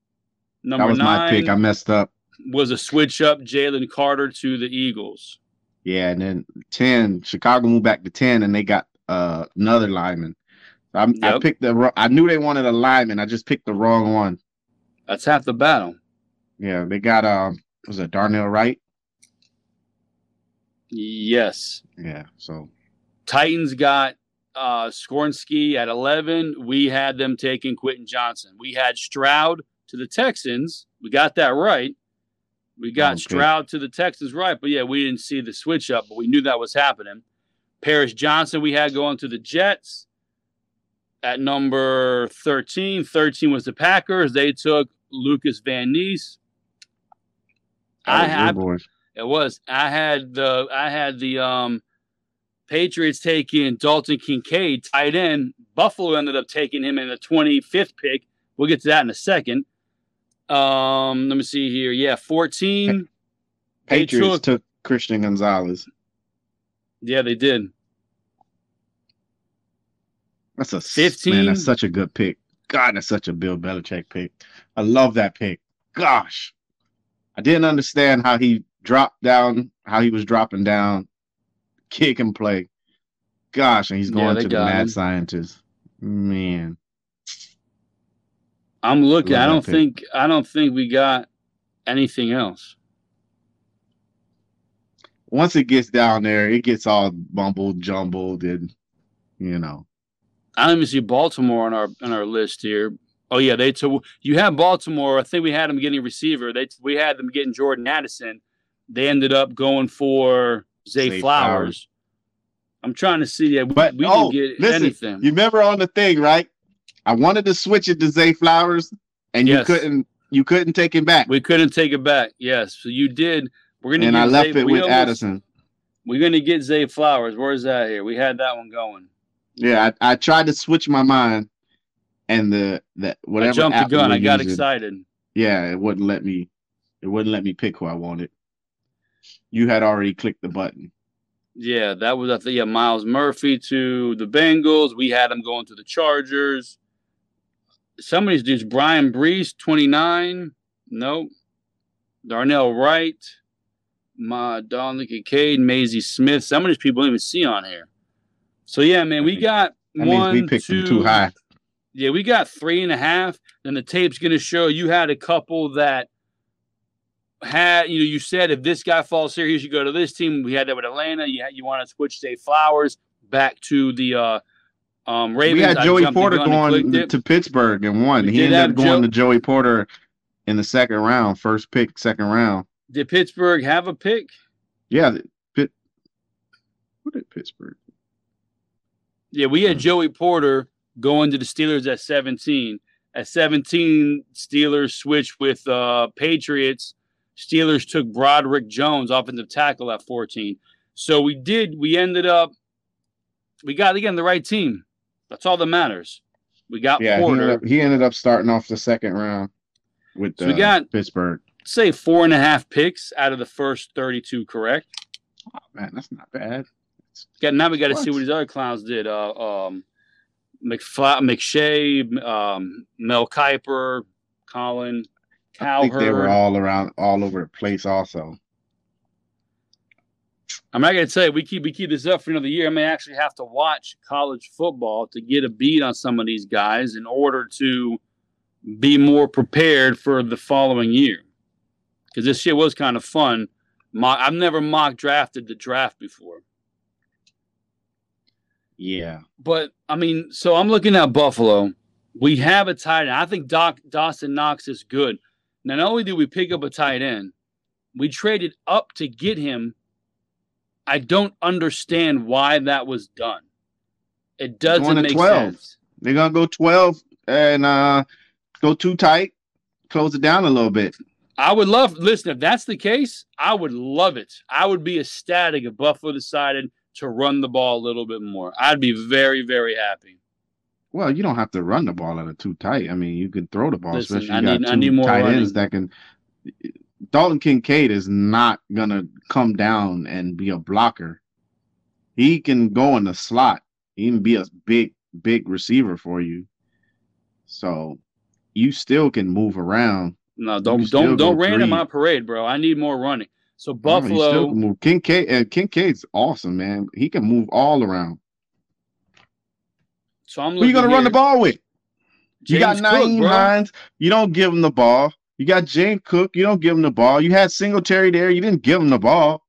Number That was nine my pick. I messed up. was a switch up Jalen Carter to the Eagles. Yeah, and then ten, Chicago moved back to ten, and they got uh, another lineman. I, I picked the. I knew they wanted a lineman. I just picked the wrong one. That's half the battle. Yeah, they got um, was it Darnell Wright? Yes. Yeah, so Titans got uh Skoronski at 11. We had them taking Quentin Johnston. We had Stroud to the Texans. We got that right. We got Okay. Stroud to the Texans right, but yeah, we didn't see the switch up, but we knew that was happening. Paris Johnson we had going to the Jets at number 13. 13 was the Packers. They took Lucas Van Ness. I that was your had it was. I had the I had the um Patriots taking Dalton Kincaid tight end. Buffalo ended up taking him in the 25th pick. We'll get to that in a second. Um, let me see here. Yeah, 14. Patriots took- took Christian Gonzalez. Yeah, they did. That's a 15. Man, that's such a good pick. God, that's such a Bill Belichick pick. I love that pick. Gosh, I didn't understand how he dropped down, how he was dropping down, kick and play. Gosh, and he's going they to the mad him. scientist. Man, I'm looking. I don't think I don't think we got anything else. once it gets down there, it gets all bumbled, jumbled, and you know. I don't even see Baltimore on our on our list here. Oh yeah, they took you have Baltimore. I think we had them getting receiver. They we had them getting Jordan Addison. They ended up going for Zay, Zay Flowers. Flowers. I'm trying to see. Yeah, we, But, we oh, didn't get listen, anything. You remember on the thing, right? I wanted to switch it to Zay Flowers, and Yes. you couldn't. You couldn't take it back, we couldn't take it back. Yes, so you did. We're gonna and I left Zay, it with Addison. We're gonna get Zay Flowers. Where's that here? We had that one going. Yeah, I, I tried to switch my mind, and the that whatever I jumped the gun. I got using, excited. Yeah, it wouldn't let me. It wouldn't let me pick who I wanted. You had already clicked the button. Yeah, that was I think yeah, Myles Murphy to the Bengals. We had him going to the Chargers. Some of these dudes, Bryan Bresee, 29. Nope. Darnell Wright, my Donald Kincaid, Mazi Smith. Some of these people don't even see on here. So yeah, man, we got That one, we picked two, them too high. Yeah, we got three and a half. Then the tape's gonna show you had a couple that had you know you said if this guy falls here, he should go to this team. We had that with Atlanta. You had, you want to switch Zay Flowers back to the uh, um, Ravens. we had Joey Porter going to Pittsburgh and won. We He ended up going Joe- to Joey Porter in the second round, first pick, second round. Did Pittsburgh have a pick? Yeah, Pitt, What did Pittsburgh? Yeah, we had Hmm. Joey Porter going to the Steelers at 17. At 17, Steelers switched with uh, Patriots. Steelers took Broderick Jones, offensive tackle, at 14. So we did, we ended up, we got, again, the right team. That's all that matters. We got Yeah, he Porter. ended, up, he ended up starting off the second round with So we uh, got- Pittsburgh. say four and a half picks out of the first 32, correct? Oh, man, that's not bad. Got now we got to see What? these other clowns did. Uh, um, McFly, McShay, um, Mel Kiper, Colin I think they were all around, all over the place. Also, I'm not gonna tell you we keep we keep this up for another year. I may actually have to watch college football to get a beat on some of these guys in order to be more prepared for the following year. Because this shit was kind of fun. Mock, I've never mock drafted the draft before. yeah, But I mean, so I'm looking at Buffalo. We have a tight end. I think Doc Dawson Knox is good. Not only did we pick up a tight end, we traded up to get him. I don't understand why that was done. It doesn't make 12. sense. they're gonna go twelve and uh go too tight, close it down a little bit. I would love listen, if that's the case, I would love it. I would be ecstatic if Buffalo decided to run the ball a little bit more. I'd be very, very happy. Well, you don't have to run the ball out of too tight. I mean, you can throw the ball, Listen, especially I you got need- I two need more tight running. ends that can. Dalton Kincaid is not gonna come down and be a blocker. He can go in the slot. He can be a big, big receiver for you. So you still can move around. No, don't don't don't rain in my parade, bro. I need more running. So No, Buffalo, move. Kincaid, uh, Kincaid's awesome, man. He can move all around. so I'm Who you gonna run the ball with? You got James Cook. Hines. You don't give him the ball. You got Jane Cook. You don't give him the ball. You had Singletary there. You didn't give him the ball.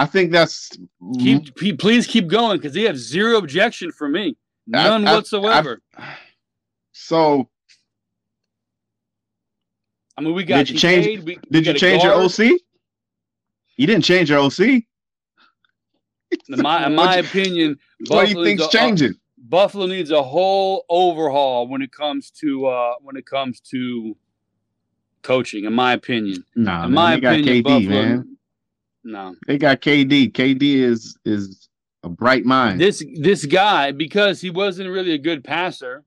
I think that's Keep, please keep going because they have zero objection for me, I- none I- whatsoever. so. I, mean, we got Did you change- we, we Did you change your. OC? You didn't change your OC. In my, in my <laughs> opinion, What do you think's changing? Buffalo needs a whole overhaul when it comes to uh, when it comes to coaching. In my opinion, Nah, in man, my they got opinion, KD, Buffalo. man. No, They got KD. KD is is a bright mind. this this guy because he wasn't really a good passer.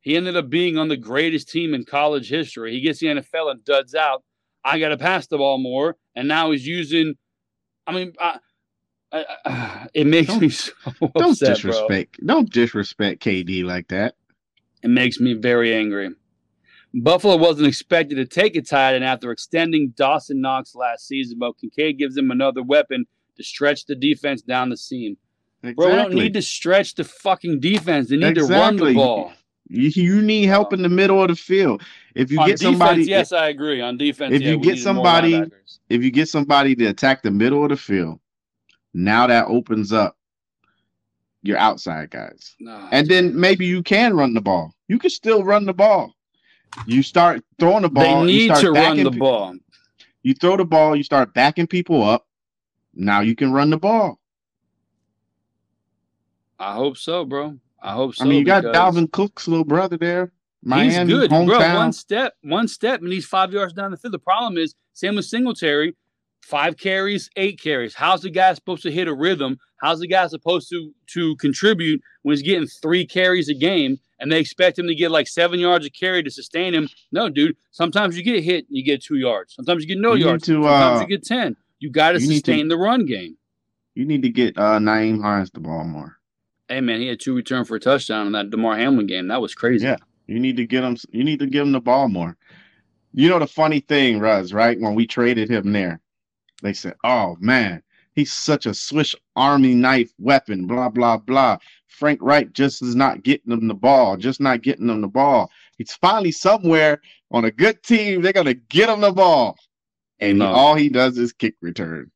He ended up being on the greatest team in college history. He gets the NFL and duds out. I got to pass the ball more, and now he's using. I mean, I, I, I, <sighs> it makes Don't- me <laughs> so don't upset, bro. disrespect. Don't disrespect KD like that. It makes me very angry. Buffalo wasn't expected to take a tight end after extending Dawson Knox last season, but Kincaid gives them another weapon to stretch the defense down the seam. Bro, we don't need to stretch the fucking defense. They need to run the ball. You, you need help in the middle of the field. If you On get defense, somebody, yes, I agree. On defense, if yeah, you get somebody- if you get somebody to attack the middle of the field, now that opens up your outside guys. Nah, And then maybe you can run the ball. You can still run the ball. You start throwing the ball. they you need to run the pe- ball. You throw the ball. You start backing people up. Now you can run the ball. I hope so, bro. I hope so. I mean, you got Dalvin Cook's little brother there. Miami, he's good, hometown. bro. One step, one step, and he's five yards down the field. The problem is, same with Singletary, five carries, eight carries. How's the guy supposed to hit a rhythm? How's the guy supposed to to contribute when he's getting three carries a game, and they expect him to get like seven yards a carry to sustain him? No, dude. Sometimes you get hit and you get two yards. Sometimes you get no You yards. to, Sometimes uh, you get ten. You got to you need to- sustain the run game. You need to get uh, Nyheim Hines the ball more. Hey man, he had two return for a touchdown in that Damar Hamlin game. That was crazy. Yeah. You need to get him. You need to give him the ball more. You know the funny thing, Ruz, right? When we traded him there, they said, "Oh man, he's such a Swiss Army knife weapon." Blah blah blah. Frank Reich just is not getting them the ball. Just not getting them the ball. He's finally somewhere on a good team. They're gonna get him the ball, and No. all he does is kick return.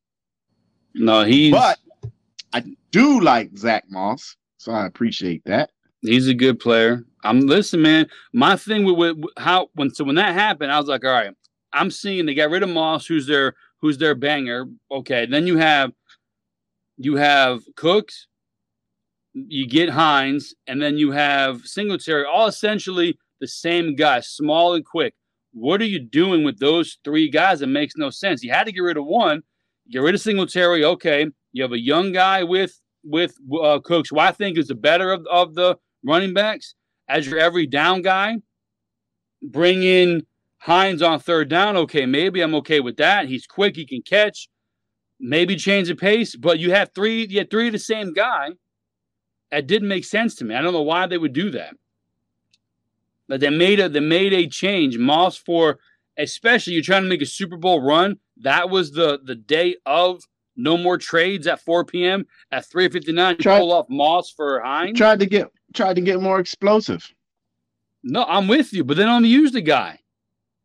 No, he's But I do like Zach Moss, so I appreciate that. He's a good player. I'm listen, man. My thing with, with with how when so when that happened, I was like, all right, I'm seeing they got rid of Moss, who's their who's their banger. Okay, then you have you have Cooks, you get Hines, and then you have Singletary, all essentially the same guy, small and quick. What are you doing with those three guys? It makes no sense. You had to get rid of one, get rid of Singletary. Okay, you have a young guy with with uh, Cooks, who I think is the better of, of the running backs as your every down guy. Bring in Hines on third down. Okay, maybe I'm okay with that. He's quick, he can catch. Maybe change the pace, but you have three, you had three of the same guy. That didn't make sense to me. I don't know why they would do that. But they made a they made a change. Moss for especially you're trying to make a Super Bowl run. That was the the day of no more trades at 4 p.m. at 3:59. You Try- pull off Moss for Hines. Tried to get tried to get more explosive. no, I'm with you, but they don't use the guy.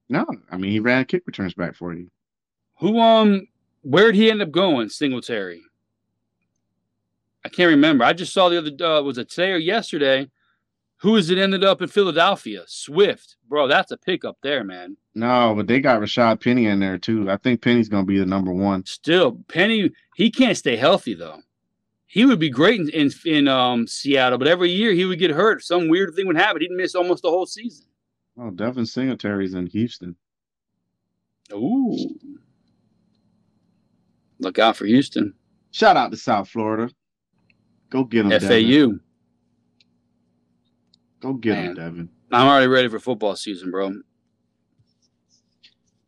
No, I mean he ran kick returns back for you. Who um where'd he end up going, Singletary? I can't remember. I just saw the other uh, was it today or yesterday? Who is it ended up in Philadelphia? Swift. Bro, that's a pickup there, man. No, but they got Rashad Penny in there too. I think Penny's gonna be the number one. Still, Penny, he can't stay healthy though. He would be great in, in in um Seattle, but every year he would get hurt. Some weird thing would happen. He'd miss almost the whole season. Oh, Devin Singletary's in Houston. Ooh. Look out for Houston. Shout out to South Florida. Go get him, Devin. FAU. Go get him, Devin. I'm already ready for football season, bro.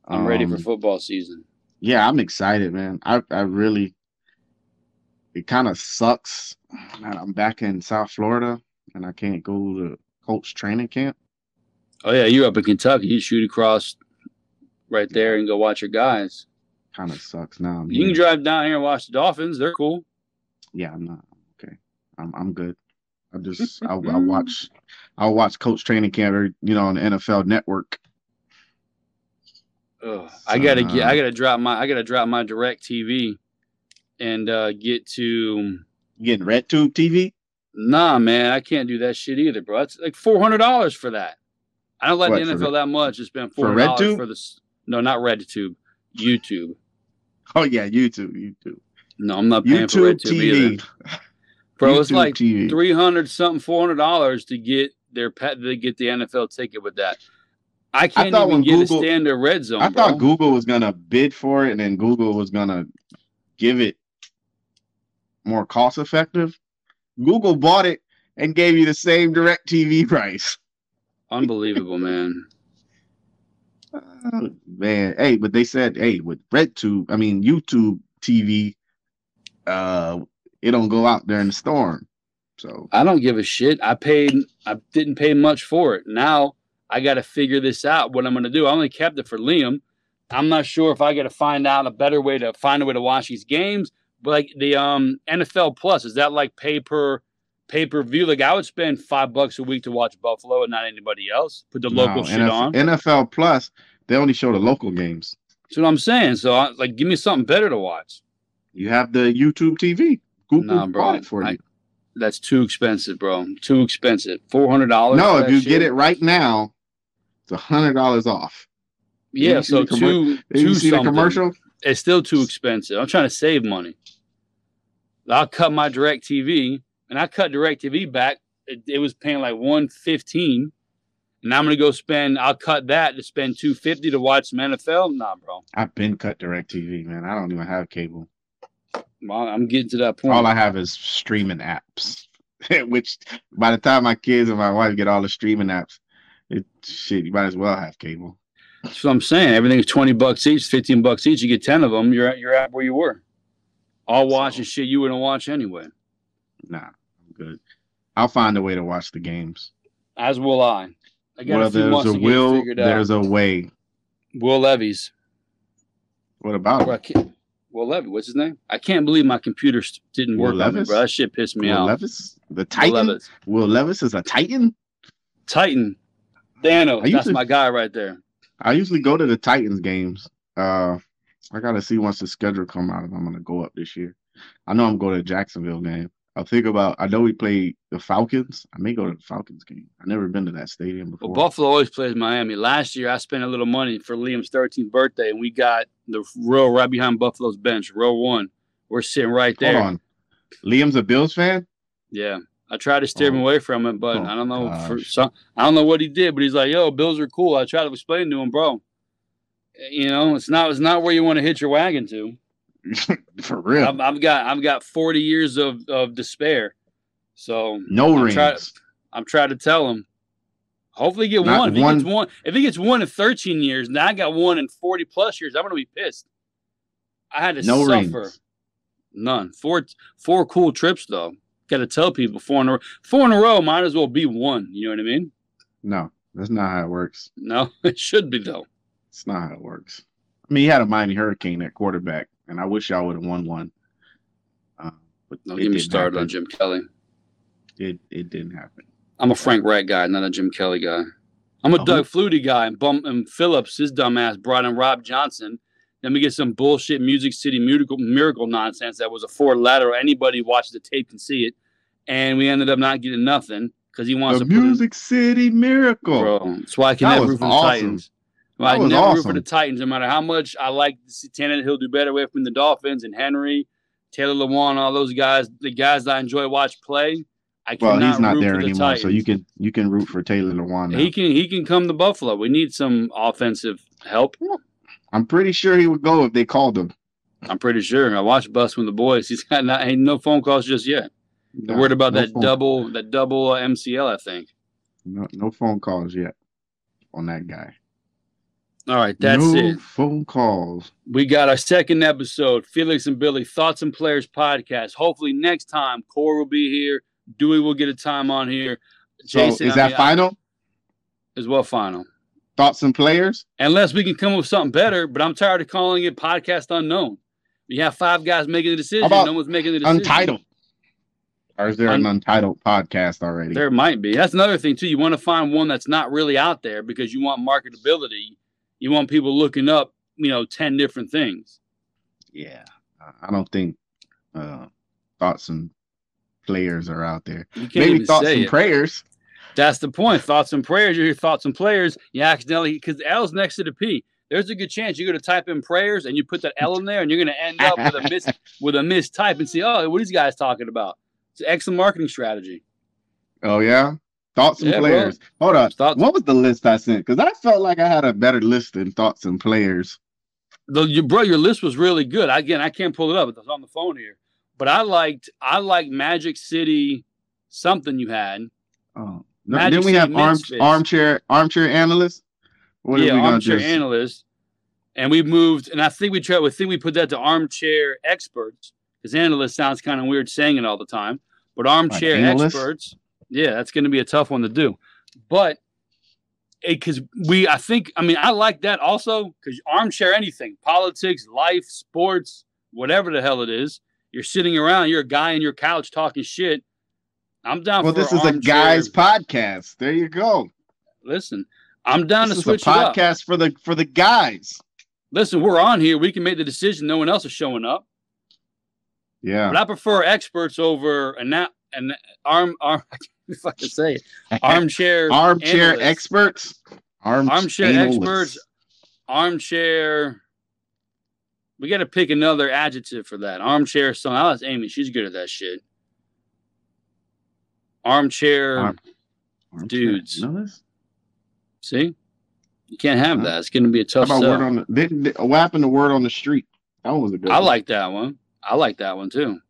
I'm ready for Um, football season. Yeah, I'm excited, man. I I really. It kind of sucks that I'm back in South Florida and I can't go to coach training camp. Oh yeah, you're up in Kentucky. You shoot across right there and go watch your guys. Kind of sucks now. I'm You can drive down here and watch the Dolphins. They're cool. Yeah, I'm not okay. I'm I'm good. I just <laughs> I I watch I'll watch coach training camp, every- you know, on the NFL Network. Ugh, I gotta get. I gotta drop my. I gotta drop my direct TV, and uh, get to. Getting Red Tube TV? Nah, man, I can't do that shit either, bro. That's like four hundred dollars for that. I don't like What, the NFL that much. It's been four for dollars RedTube? for this. No, not RedTube. YouTube. Oh yeah, YouTube, YouTube, No, I'm not paying for YouTube RedTube either. TV. <laughs> Bro, it's like three hundred something, four hundred dollars to get their pet to get the NFL ticket with that. I can't thought even get Google- a standard red zone. I bro. thought Google was gonna bid for it, and then Google was gonna give it more cost effective. Google bought it and gave you the same direct TV <laughs> price. Unbelievable, man. Uh, man, hey, but they said, hey, with RedTube, I mean YouTube TV, uh, it don't go out during the storm. So I don't give a shit. I paid. I didn't pay much for it. Now I got to figure this out. What I'm going to do? I only kept it for Liam. I'm not sure if I got to find out a better way to find a way to watch these games. But like the um NFL Plus, is that like pay per pay per view? Like I would spend five bucks a week to watch Buffalo and not anybody else. Put the local no, shit NFL, on. NFL Plus, they only show the local games. That's what I'm saying. So I, like, give me something better to watch. You have the YouTube TV. Google Nah, bro. bought it for I- you. That's too expensive, bro. Too expensive. Four hundred dollars. No, if you get it right now, it's a hundred dollars off. yeah. So the commer- two, see the commercial? It's still too expensive. I'm trying to save money. I'll cut my direct TV and I cut direct TV back. It, it was paying like 115 and I'm gonna go spend I'll cut that to spend 250 to watch some NFL. Nah, bro. I've been cut direct TV, man. I don't even have cable. Well, I'm getting to that point. All I have is streaming apps. <laughs> Which by the time my kids and my wife get all the streaming apps, it shit, you might as well have cable. That's what I'm saying. Everything's 20 bucks each, 15 bucks each. You get 10 of them, you're at you're at where you were. All watching So- shit you wouldn't watch anyway. Nah, good. I'll find a way to watch the games. As will I. I got Well, a there's a will, out. there's a way. Will Levis. What about I Will Levy, what's his name? I can't believe my computer didn't Will work on Levis? bro. That shit pissed me Will off. Levis? The Will Titan? Levis. Will Levis is a Titan? Titan. Thanos. I That's usually- my guy right there. I usually go to the Titans games. Uh I gotta see once the schedule come out if I'm gonna go up this year. I know I'm going to Jacksonville game. I'll think about I know we played the Falcons. I may go to the Falcons game. I've never been to that stadium Well, before. Buffalo always plays Miami. Last year, I spent a little money for Liam's 13th birthday, and we got the row right behind Buffalo's bench, row one. We're sitting right Hold there. on. Liam's a Bills fan. Yeah, I tried to steer him Oh. away from it, but Oh, I don't know. For some, I don't know what he did, but he's like, "Yo, Bills are cool." I tried to explain to him, bro. You know, it's not it's not where you want to hit your wagon to. <laughs> For real. I've, I've got I've got forty years of of despair, so no I'm rings. trying- I'm trying to tell him. Hopefully, get Not one. If he gets one, if he gets one in 13 years, now I got one in 40 plus years, I'm gonna be pissed. I had to no suffer. rings. None. Four four cool trips though. Got to tell people four in a row. Four in a row might as well be one. You know what I mean? No, that's not how it works. No, <laughs> it should be though. It's not how it works. I mean, he had a Miami Hurricane at quarterback, and I wish y'all would have won one. Uh, but Don't it get me started on. Jim Kelly. It it didn't happen. I'm a Frank Reich guy, not a Jim Kelly guy. I'm a Oh. Doug Flutie guy, and Bum and Phillips, his dumbass, brought in Rob Johnson. Then we get some bullshit Music City miracle miracle nonsense that was a four lateral. Anybody who watches the tape can see it, and we ended up not getting nothing because he wants The to put in- Music City Miracle. Bro, that's why I can That never was root for awesome. Titans. Well, I never root for the Titans, no matter how much I like Tannehill do better with from the Dolphins and Henry, Taylor Lewan, all those guys, the guys that I enjoy watch play. I Well, he's not there the anymore, Titans. so you can you can root for Taylor Lewan. now. He can he can come to Buffalo. We need some offensive help. I'm pretty sure he would go if they called him. I'm pretty sure. I watched Bussin' With The Boys. <laughs> He's got not, ain't no phone calls just yet. They're worried about no that phone- double that double uh, MCL. I think. No, no phone calls yet on that guy. All right, that's no it. Phone calls. We got our second episode, Felix and Billy Thoughts and Players podcast. Hopefully next time, Core will be here. Dewey will get a time on here. So Jason, is I that mean, final? as well final. Thoughts and players? Unless we can come up with something better, but I'm tired of calling it podcast unknown. We have five guys making the decision. No one's making the decision. Untitled. Or is there an untitled podcast already? There might be. That's another thing too. You want to find one that's not really out there because you want marketability. You want people looking up, you know, ten different things. Yeah. I- don't think uh, thoughts and players are out there. You can't Maybe thoughts and it. prayers. That's the point. Thoughts and prayers. You hear thoughts and players. You accidentally because the L's next to the P. There's a good chance you're going to type in prayers and you put that L in there, and you're going to end up with a miss <laughs> with a mistype and see, oh, what are these guys talking about? It's an excellent marketing strategy. Oh yeah. Thoughts and Yeah, bro. players. Hold on. Thoughts- What was the list I sent? Because I felt like I had a better list than thoughts and players. The, your bro, your list was really good. Again, I can't pull it up. It's on the phone here. But I liked I liked Magic City something you had. Oh. No, Magic then we have arm, armchair armchair analyst. What yeah, are we gonna armchair just analyst. And we moved, and I think we tried. We think we put that to armchair experts because analyst sounds kind of weird saying it all the time. But armchair analyst? experts, yeah, that's going to be a tough one to do. But because we, I think, I mean, I like that also because armchair anything, politics, life, sports, whatever the hell it is, you're sitting around, you're a guy in your couch talking shit. I'm down Well, for this is a guys podcast. There you go. Listen, I'm down This to is a switch it up. podcast for the for the guys. Listen, we're on here. We can make the decision. No one else is showing up. Yeah. But I prefer experts over an an arm arm. <laughs> If I can say it, <laughs> armchair armchair analysts. experts. Arm, armchair analysts. experts, armchair. We got to pick another adjective for that. Armchair. So I'll ask Amy. She's good at that shit. Armchair. Arm- Armchair dudes. analysts? see, you can't have that. It's going to be a How tough about sell. word on the? Did, did, what happened to word on the street? That one was a good. I one. like that one. I like that one too.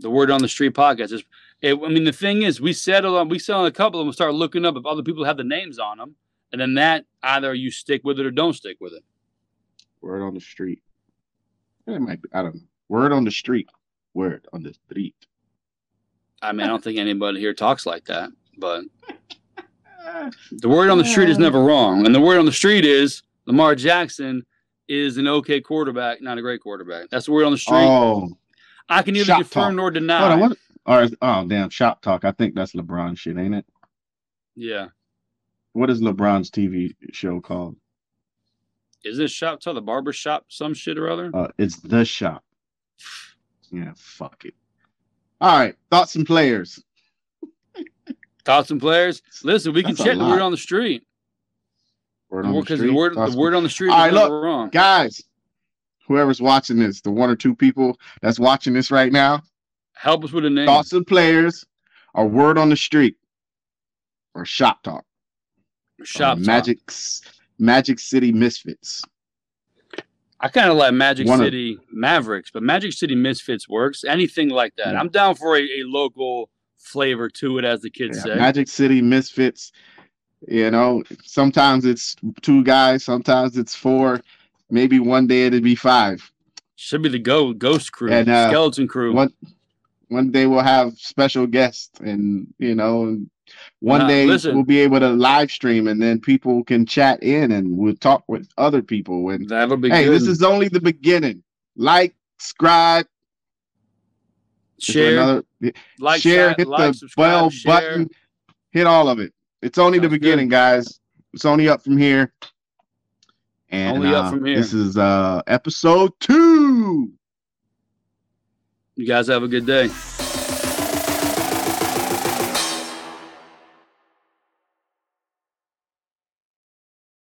The word on the street podcast is. It, I mean, the thing is, we settle on we settle on a couple of them. Start looking up if other people have the names on them, and then that either you stick with it or don't stick with it. word on the street. It might be. I don't know. Word on the street. Word on the street. I mean, I don't think anybody here talks like that, but <laughs> the word on the street is never wrong, and the word on the street is Lamar Jackson is an okay quarterback, not a great quarterback. That's the word on the street. Oh, I can neither shop confirm nor deny. on. What? Or is, oh, damn. Shop talk. I think that's LeBron shit, ain't it? Yeah, What is LeBron's TV show called? is this shop talk the barber shop some shit or other? Uh, it's the shop. Yeah, fuck it. All right, thoughts and players. Thoughts and players. Listen, we can That's check the word on the street. Word on the because street. the word thoughts the word on the street All right, look, wrong. guys. Whoever's watching this, the one or two people that's watching this right now, Help us with a name. Thoughts of players, or word on the street, or shop talk. Shop talk. Magic Magic City Misfits. I kind of like Magic One of- City Mavericks, but Magic City Misfits works. Anything like that. Yeah. I'm down for a, a local flavor to it, as the kids Yeah, say. Magic City Misfits. You know, sometimes it's two guys, sometimes it's four. Maybe one day it'll be five. Should be the go Ghost Crew, And, uh, Skeleton Crew. One one day we'll have special guests, and you know, one Nah, day listen. we'll be able to live stream, and then people can chat in, and we'll talk with other people. And That'll be hey, good. this is only the beginning. Like, subscribe, share, another- like, share, hit like, the bell share. button, hit all of it. It's only the Sounds good. beginning, guys. It's only up from here. And Only up uh, from here. This is uh episode two. You guys have a good day.